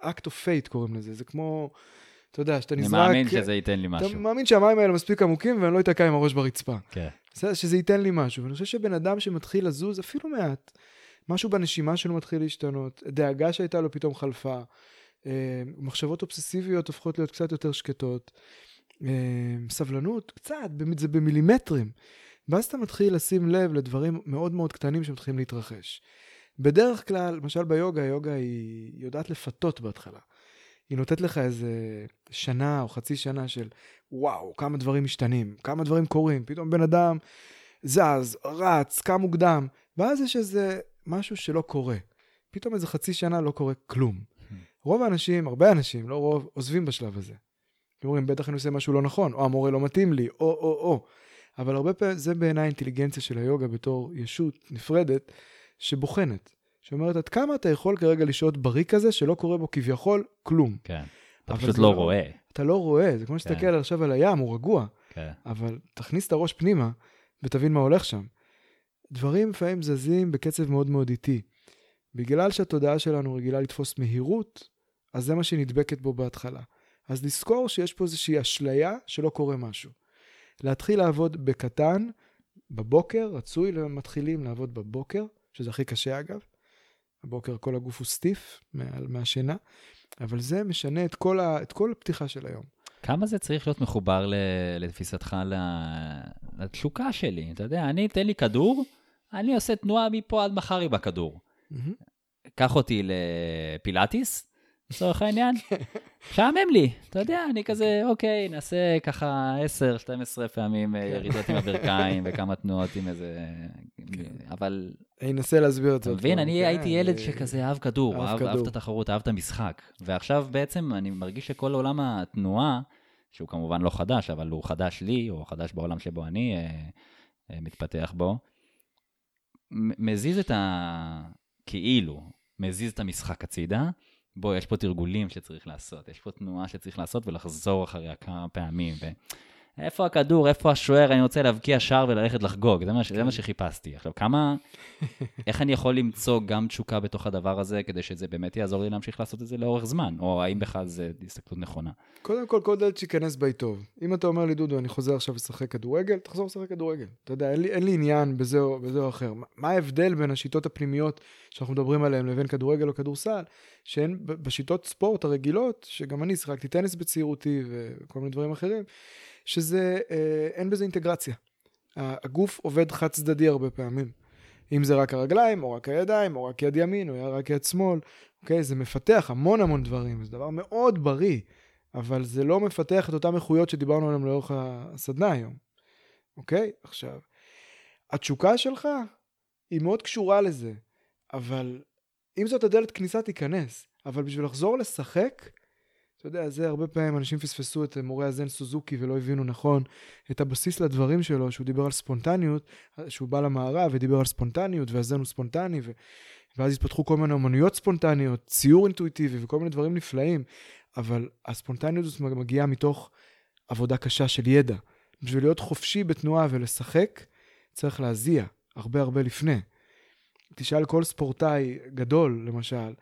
אקט, of fate קוראים לזה, זה כמו, אתה יודע, שאתה נזרק... אני מאמין שזה ייתן לי משהו. אתה מאמין שהמים האלה מספיק עמוקים ואני לא אתקע עם הראש ברצפה. כן. בסדר, שזה ייתן לי משהו. ואני חושב שבן אדם שמתחיל לזוז, אפילו מעט, משהו בנשימה שלו מתחיל להשתנות, דאגה שהייתה לו פתאום חלפה, אה, מחשבות אובססיביות הופכות להיות קצת יותר שקטות, אה, סבלנות, קצת, זה במילימטרים. ואז אתה מתחיל לשים לב לדברים מאוד מאוד קטנים שמתחילים להתרחש. בדרך כלל, למשל ביוגה, היוגה היא יודעת לפתות בהתחלה. היא נותנת לך איזה שנה או חצי שנה של וואו, כמה דברים משתנים, כמה דברים קורים, פתאום בן אדם זז, רץ, קם מוקדם, ואז יש איזה משהו שלא קורה. פתאום איזה חצי שנה לא קורה כלום. רוב האנשים, הרבה אנשים, לא רוב, עוזבים בשלב הזה. אומרים, בטח אני עושה משהו לא נכון, או המורה לא מתאים לי, או, או, או. אבל הרבה פעמים, זה בעיניי האינטליגנציה של היוגה בתור ישות נפרדת, שבוחנת. שאומרת, עד כמה אתה יכול כרגע לשהות בריא כזה, שלא קורה בו כביכול כלום. כן. אתה פשוט לא, לא רואה. אתה לא רואה, זה כמו שתסתכל כן. עכשיו על הים, הוא רגוע. כן. אבל תכניס את הראש פנימה ותבין מה הולך שם. דברים לפעמים זזים בקצב מאוד מאוד איטי. בגלל שהתודעה שלנו רגילה לתפוס מהירות, אז זה מה שנדבקת בו בהתחלה. אז לזכור שיש פה איזושהי אשליה שלא קורה משהו. להתחיל לעבוד בקטן, בבוקר, רצוי למתחילים לעבוד בבוקר, שזה הכי קשה אגב. הבוקר כל הגוף הוא סטיף מהשינה, אבל זה משנה את כל, ה, את כל הפתיחה של היום. כמה זה צריך להיות מחובר לתפיסתך לתשוקה שלי? אתה יודע, אני, תן לי כדור, אני עושה תנועה מפה עד מחר עם הכדור. קח אותי לפילאטיס, לצורך העניין, משעמם לי, אתה יודע, אני כזה, אוקיי, נעשה ככה 10-12 פעמים אה, כן. ירידות עם הברכיים וכמה תנועות עם איזה... כן. אבל... אני אנסה להסביר את זה. אתה מבין, אני כן, הייתי ילד שכזה אהב כדור, אהב את התחרות, אהב את המשחק. ועכשיו בעצם אני מרגיש שכל עולם התנועה, שהוא כמובן לא חדש, אבל הוא חדש לי, או חדש בעולם שבו אני אה, אה, מתפתח בו, מזיז את ה... כאילו, מזיז את המשחק הצידה. בוא, יש פה תרגולים שצריך לעשות, יש פה תנועה שצריך לעשות ולחזור אחריה כמה פעמים. ו... איפה הכדור, איפה השוער, אני רוצה להבקיע שער וללכת לחגוג, זה מה, זה מה שחיפשתי. עכשיו, כמה, איך אני יכול למצוא גם תשוקה בתוך הדבר הזה, כדי שזה באמת יעזור לי להמשיך לעשות את זה לאורך זמן, או האם בכלל זה הסתכלות נכונה? קודם כל, כל דלת שייכנס בי טוב. אם אתה אומר לי, דודו, אני חוזר עכשיו לשחק כדורגל, תחזור לשחק כדורגל. אתה יודע, אין לי, אין לי עניין בזה או, בזה או אחר. מה ההבדל בין השיטות הפנימיות שאנחנו מדברים עליהן לבין כדורגל או כדורסל, שהן בשיטות ספורט הרגילות, שגם אני שיחקתי טניס בצעירותי וכל מיני דברים אחרים, שזה, אה, אין בזה אינטגרציה. הגוף עובד חד צדדי הרבה פעמים. אם זה רק הרגליים, או רק הידיים, או רק יד ימין, או רק יד שמאל, אוקיי? זה מפתח המון המון דברים, זה דבר מאוד בריא, אבל זה לא מפתח את אותן איכויות שדיברנו עליהן לאורך הסדנה היום, אוקיי? עכשיו, התשוקה שלך היא מאוד קשורה לזה, אבל אם זאת הדלת כניסה תיכנס, אבל בשביל לחזור לשחק, אתה יודע, זה הרבה פעמים אנשים פספסו את מורה הזן סוזוקי ולא הבינו נכון את הבסיס לדברים שלו, שהוא דיבר על ספונטניות, שהוא בא למערב ודיבר על ספונטניות, והזן הוא ספונטני, ו... ואז התפתחו כל מיני אמנויות ספונטניות, ציור אינטואיטיבי וכל מיני דברים נפלאים, אבל הספונטניות הזאת מגיעה מתוך עבודה קשה של ידע. בשביל להיות חופשי בתנועה ולשחק, צריך להזיע הרבה הרבה לפני. תשאל כל ספורטאי גדול, למשל,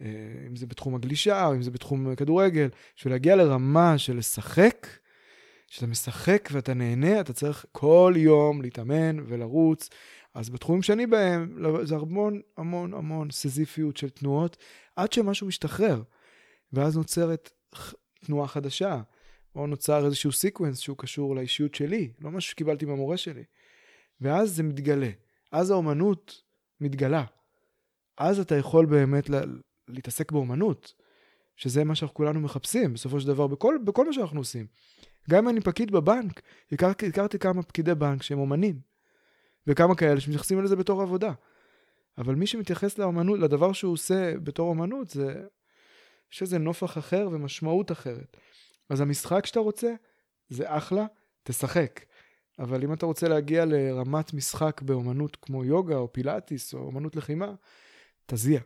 אם זה בתחום הגלישה או אם זה בתחום כדורגל, בשביל להגיע לרמה של לשחק, כשאתה משחק ואתה נהנה, אתה צריך כל יום להתאמן ולרוץ. אז בתחומים שאני בהם, זה המון המון המון סזיפיות של תנועות, עד שמשהו משתחרר. ואז נוצרת תנועה חדשה, או נוצר איזשהו sequence שהוא קשור לאישיות שלי, לא משהו שקיבלתי מהמורה שלי. ואז זה מתגלה. אז האומנות מתגלה. אז אתה יכול באמת להתעסק באומנות, שזה מה שאנחנו כולנו מחפשים, בסופו של דבר, בכל, בכל מה שאנחנו עושים. גם אם אני פקיד בבנק, הכרתי, הכרתי כמה פקידי בנק שהם אומנים, וכמה כאלה שמתייחסים לזה בתור עבודה. אבל מי שמתייחס לאומנות, לדבר שהוא עושה בתור אומנות, זה... יש איזה נופח אחר ומשמעות אחרת. אז המשחק שאתה רוצה, זה אחלה, תשחק. אבל אם אתה רוצה להגיע לרמת משחק באומנות כמו יוגה או פילאטיס או אומנות לחימה, תזיע.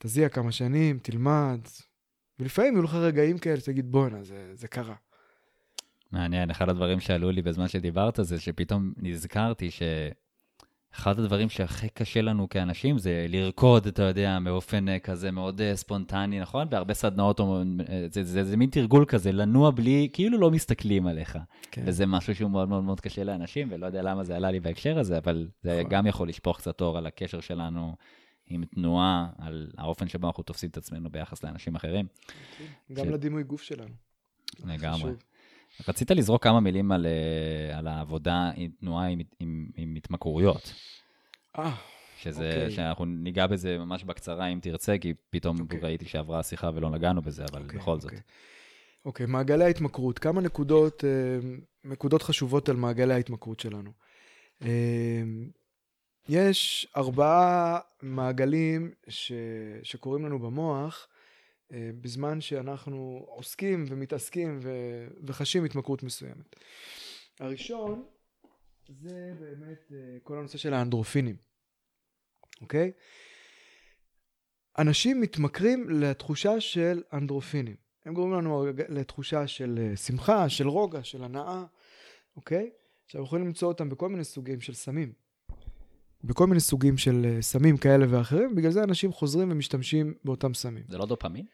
תזיע כמה שנים, תלמד. ולפעמים יהיו לך רגעים כאלה שתגיד, בואנה, זה, זה קרה. מעניין, אחד הדברים שעלו לי בזמן שדיברת זה שפתאום נזכרתי ש... אחד הדברים שהכי קשה לנו כאנשים זה לרקוד, אתה יודע, באופן אה, כזה מאוד אה, ספונטני, נכון? בהרבה סדנאות, אה, זה, זה, זה, זה מין תרגול כזה, לנוע בלי, כאילו לא מסתכלים עליך. כן. וזה משהו שהוא מאוד מאוד מאוד קשה לאנשים, ולא יודע למה זה עלה לי בהקשר הזה, אבל זה נכון. גם יכול לשפוך קצת אור על הקשר שלנו עם תנועה, על האופן שבו אנחנו תופסים את עצמנו ביחס לאנשים אחרים. גם ש... לדימוי גוף שלנו. לגמרי. רצית לזרוק כמה מילים על, אה, על העבודה עם תנועה עם, עם, עם התמכרויות. אה, שזה, אוקיי. שאנחנו ניגע בזה ממש בקצרה אם תרצה, כי פתאום אוקיי. ראיתי שעברה השיחה ולא נגענו בזה, אבל אוקיי, בכל זאת. אוקיי. אוקיי, מעגלי ההתמכרות. כמה נקודות, אה, נקודות חשובות על מעגלי ההתמכרות שלנו. יש ארבעה מעגלים ש, שקורים לנו במוח, אה, בזמן שאנחנו עוסקים ומתעסקים ו... וחשים התמכרות מסוימת. הראשון זה באמת אה, כל הנושא של האנדרופינים, אוקיי? אנשים מתמכרים לתחושה של אנדרופינים. הם גורמים לנו לתחושה של אה, שמחה, של רוגע, של הנאה, אוקיי? עכשיו יכולים למצוא אותם בכל מיני סוגים של סמים. בכל מיני סוגים של סמים כאלה ואחרים, בגלל זה אנשים חוזרים ומשתמשים באותם סמים. זה לא דופמין?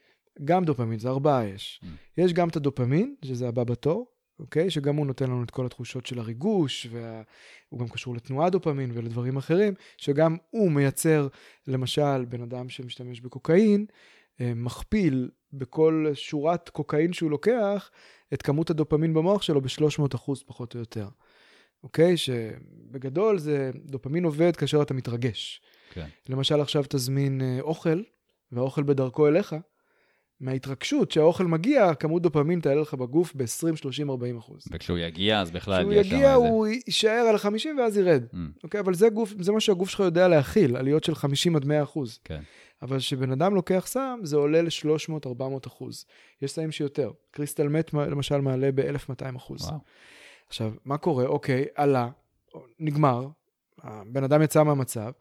גם דופמין, זה ארבעה יש. Mm. יש גם את הדופמין, שזה הבא בתור, אוקיי? שגם הוא נותן לנו את כל התחושות של הריגוש, והוא גם קשור לתנועה דופמין ולדברים אחרים, שגם הוא מייצר, למשל, בן אדם שמשתמש בקוקאין, אה, מכפיל בכל שורת קוקאין שהוא לוקח, את כמות הדופמין במוח שלו ב-300 אחוז פחות או יותר. אוקיי? שבגדול זה, דופמין עובד כאשר אתה מתרגש. כן. למשל עכשיו תזמין אה, אוכל, והאוכל בדרכו אליך, מההתרגשות שהאוכל מגיע, כמות דופמין תעלה לך בגוף ב-20, 30, 40 אחוז. וכשהוא יגיע, אז בכלל יש שם איזה... כשהוא יגיע, הוא יישאר על 50 ואז ירד. Mm. אוקיי? אבל זה, גוף, זה מה שהגוף שלך יודע להכיל, עליות של 50 עד 100 אחוז. כן. אבל כשבן אדם לוקח סם, זה עולה ל-300, 400 אחוז. יש סמים שיותר. קריסטל מת, למשל, מעלה ב-1200 אחוז. וואו. עכשיו, מה קורה? אוקיי, עלה, נגמר, הבן אדם יצא מהמצב,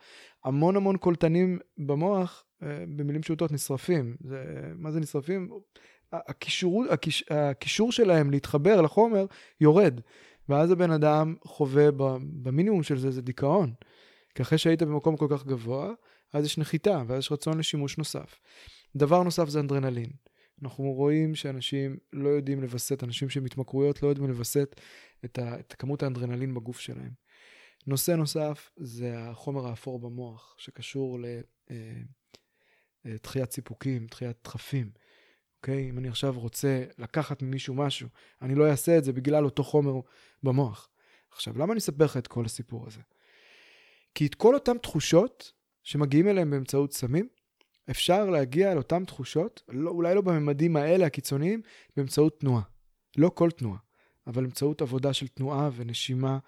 המון המון קולטנים במוח אה, במילים פשוטות, נשרפים. זה, מה זה נשרפים? הקישור, הקיש, הקישור שלהם להתחבר לחומר יורד. ואז הבן אדם חווה במינימום של זה, זה דיכאון. כי אחרי שהיית במקום כל כך גבוה, אז יש נחיתה, ואז יש רצון לשימוש נוסף. דבר נוסף זה אנדרנלין. אנחנו רואים שאנשים לא יודעים לווסת, אנשים שהם התמכרויות לא יודעים לווסת את, ה, את כמות האנדרנלין בגוף שלהם. נושא נוסף זה החומר האפור במוח, שקשור ל... אה, אה, סיפוקים, דחיית דחפים. אוקיי? אם אני עכשיו רוצה לקחת ממישהו משהו, אני לא אעשה את זה בגלל אותו חומר במוח. עכשיו, למה אני אספר לך את כל הסיפור הזה? כי את כל אותן תחושות שמגיעים אליהן באמצעות סמים, אפשר להגיע לאותן תחושות, לא, אולי לא בממדים האלה הקיצוניים, באמצעות תנועה. לא כל תנועה, אבל באמצעות עבודה של תנועה ונשימה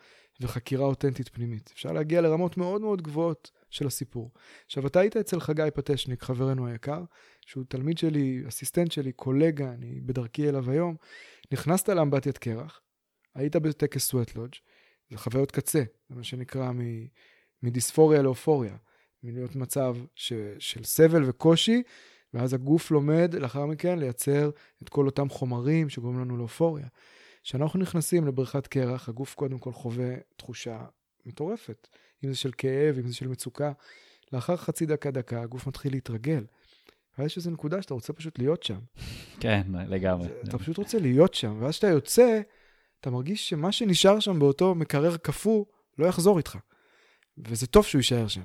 וחקירה אותנטית פנימית. אפשר להגיע לרמות מאוד מאוד גבוהות של הסיפור. עכשיו, אתה היית אצל חגי פטשניק, חברנו היקר, שהוא תלמיד שלי, אסיסטנט שלי, קולגה, אני בדרכי אליו היום. נכנסת לאמבטיית קרח, היית בטקס סוואט לודג', זה חוויות קצה, זה מה שנקרא מדיספוריה לאופוריה, מלהיות מצב ש, של סבל וקושי, ואז הגוף לומד לאחר מכן לייצר את כל אותם חומרים שגורמים לנו לאופוריה. כשאנחנו נכנסים לבריכת קרח, הגוף קודם כל חווה תחושה מטורפת. אם זה של כאב, אם זה של מצוקה. לאחר חצי דקה, דקה, הגוף מתחיל להתרגל. ואז יש איזו נקודה שאתה רוצה פשוט להיות שם. כן, לגמרי. אתה פשוט רוצה להיות שם, ואז כשאתה יוצא, אתה מרגיש שמה שנשאר שם באותו מקרר קפוא לא יחזור איתך. וזה טוב שהוא יישאר שם.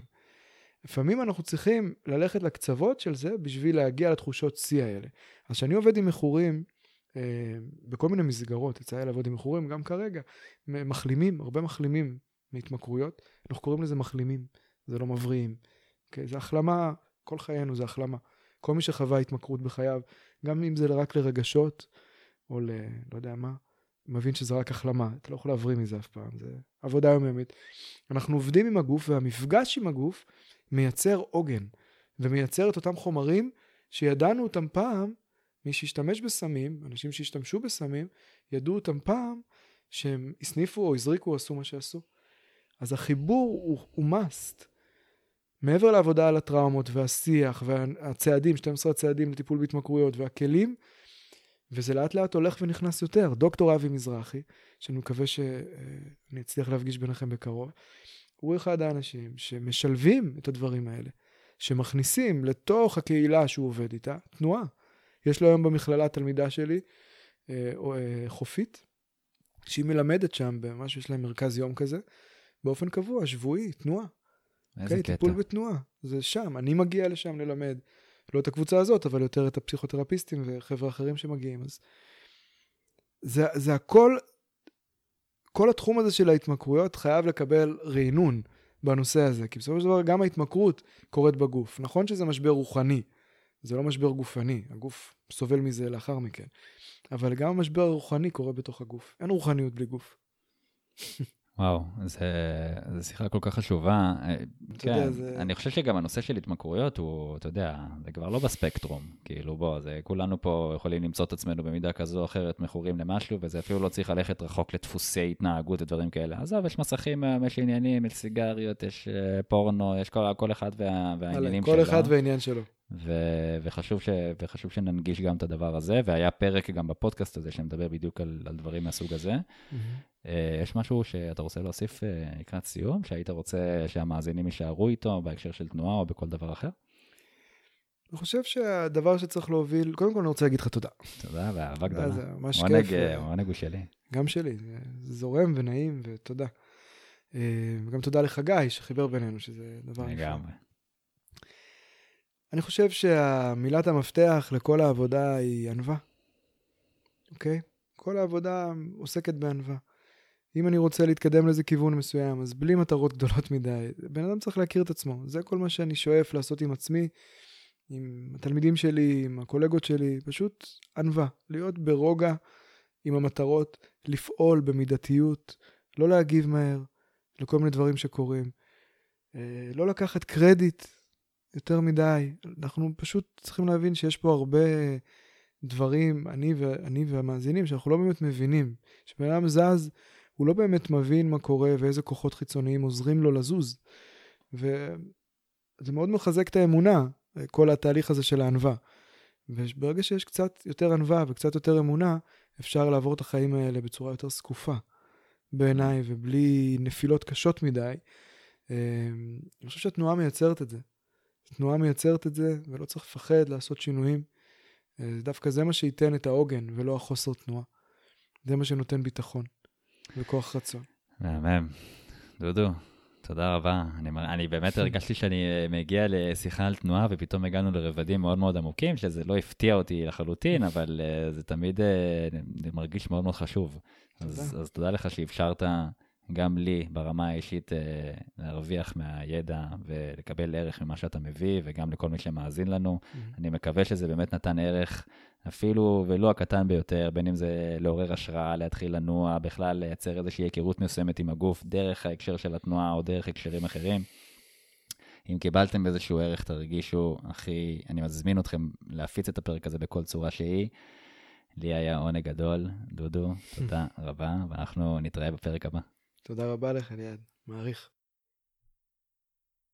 לפעמים אנחנו צריכים ללכת לקצוות של זה בשביל להגיע לתחושות שיא האלה. אז כשאני עובד עם מכורים, אה, בכל מיני מסגרות, יצא לי לעבוד עם מכורים, גם כרגע, מחלימים, הרבה מחלימים מהתמכרויות, אנחנו קוראים לזה מחלימים, זה לא מבריאים. Okay, אוקיי? זה החלמה, כל חיינו זה החלמה. כל מי שחווה התמכרות בחייו, גם אם זה רק לרגשות, או ל... לא יודע מה, מבין שזה רק החלמה, אתה לא יכול להבריא מזה אף פעם, זה עבודה יומיומית. אנחנו עובדים עם הגוף, והמפגש עם הגוף מייצר עוגן, ומייצר את אותם חומרים שידענו אותם פעם, מי שהשתמש בסמים, אנשים שהשתמשו בסמים, ידעו אותם פעם שהם הסניפו או הזריקו או עשו מה שעשו. אז החיבור הוא, הוא must. מעבר לעבודה על הטראומות והשיח והצעדים, 12 הצעדים לטיפול בהתמכרויות והכלים, וזה לאט לאט הולך ונכנס יותר. דוקטור אבי מזרחי, שאני מקווה שאני אצליח להפגיש ביניכם בקרוב, הוא אחד האנשים שמשלבים את הדברים האלה, שמכניסים לתוך הקהילה שהוא עובד איתה תנועה. יש לו היום במכללה תלמידה שלי, אה, אה, חופית, שהיא מלמדת שם במה שיש להם מרכז יום כזה, באופן קבוע, שבועי, תנועה. איזה okay, אוקיי? קטע. טיפול בתנועה, זה שם, אני מגיע לשם ללמד. לא את הקבוצה הזאת, אבל יותר את הפסיכותרפיסטים וחבר'ה אחרים שמגיעים. אז זה, זה הכל, כל התחום הזה של ההתמכרויות חייב לקבל רענון בנושא הזה, כי בסופו של דבר גם ההתמכרות קורית בגוף. נכון שזה משבר רוחני, זה לא משבר גופני, הגוף סובל מזה לאחר מכן, אבל גם המשבר הרוחני קורה בתוך הגוף. אין רוחניות בלי גוף. וואו, זו שיחה כל כך חשובה. כן, יודע, זה... אני חושב שגם הנושא של התמכרויות הוא, אתה יודע, זה כבר לא בספקטרום. כאילו, בוא, זה, כולנו פה יכולים למצוא את עצמנו במידה כזו או אחרת מכורים למשהו, וזה אפילו לא צריך ללכת רחוק לדפוסי התנהגות ודברים כאלה. עזוב, יש מסכים, יש עניינים, יש סיגריות, יש אה, פורנו, יש כל, כל אחד וה, והעניינים שלו. כל אחד והעניין שלו. ו- וחשוב, ש- וחשוב שננגיש גם את הדבר הזה, והיה פרק גם בפודקאסט הזה שמדבר בדיוק על, על דברים מהסוג הזה. Mm-hmm. Uh, יש משהו שאתה רוצה להוסיף uh, לקראת סיום, שהיית רוצה שהמאזינים יישארו איתו בהקשר של תנועה או בכל דבר אחר? אני חושב שהדבר שצריך להוביל, קודם כל אני רוצה להגיד לך תודה. תודה ואהבה גדולה. זה ממש כיף. העונג הוא שלי. גם שלי, זה זורם ונעים ותודה. וגם תודה לחגי שחיבר בינינו, שזה דבר נפלא. לגמרי. אני חושב שהמילת המפתח לכל העבודה היא ענווה, אוקיי? כל העבודה עוסקת בענווה. אם אני רוצה להתקדם לאיזה כיוון מסוים, אז בלי מטרות גדולות מדי, בן אדם צריך להכיר את עצמו. זה כל מה שאני שואף לעשות עם עצמי, עם התלמידים שלי, עם הקולגות שלי, פשוט ענווה. להיות ברוגע עם המטרות, לפעול במידתיות, לא להגיב מהר לכל מיני דברים שקורים. אה, לא לקחת קרדיט יותר מדי. אנחנו פשוט צריכים להבין שיש פה הרבה דברים, אני, ואני והמאזינים, שאנחנו לא באמת מבינים. כשבן אדם זז, הוא לא באמת מבין מה קורה ואיזה כוחות חיצוניים עוזרים לו לזוז. וזה מאוד מחזק את האמונה, כל התהליך הזה של הענווה. וברגע שיש קצת יותר ענווה וקצת יותר אמונה, אפשר לעבור את החיים האלה בצורה יותר זקופה בעיניי ובלי נפילות קשות מדי. אמ, אני חושב שהתנועה מייצרת את זה. תנועה מייצרת את זה, ולא צריך לפחד לעשות שינויים. אה, דווקא זה מה שייתן את העוגן, ולא החוסר תנועה. זה מה שנותן ביטחון וכוח רצון. מהמם. דודו, תודה רבה. אני, אני באמת הרגשתי שאני אה, מגיע לשיחה על תנועה, ופתאום הגענו לרבדים מאוד מאוד עמוקים, שזה לא הפתיע אותי לחלוטין, אבל uh, זה תמיד uh, מרגיש מאוד מאוד חשוב. אז, אז תודה לך שאפשרת גם לי ברמה האישית אה, להרוויח מהידע ולקבל ערך ממה שאתה מביא, וגם לכל מי שמאזין לנו. Mm-hmm. אני מקווה שזה באמת נתן ערך, אפילו ולו הקטן ביותר, בין אם זה לעורר השראה, להתחיל לנוע, בכלל לייצר איזושהי היכרות מסוימת עם הגוף, דרך ההקשר של התנועה או דרך הקשרים אחרים. אם קיבלתם איזשהו ערך, תרגישו, הכי, אני מזמין אתכם להפיץ את הפרק הזה בכל צורה שהיא. לי היה עונג גדול, דודו, תודה רבה, ואנחנו נתראה בפרק הבא. תודה רבה לך, ליעד. מעריך.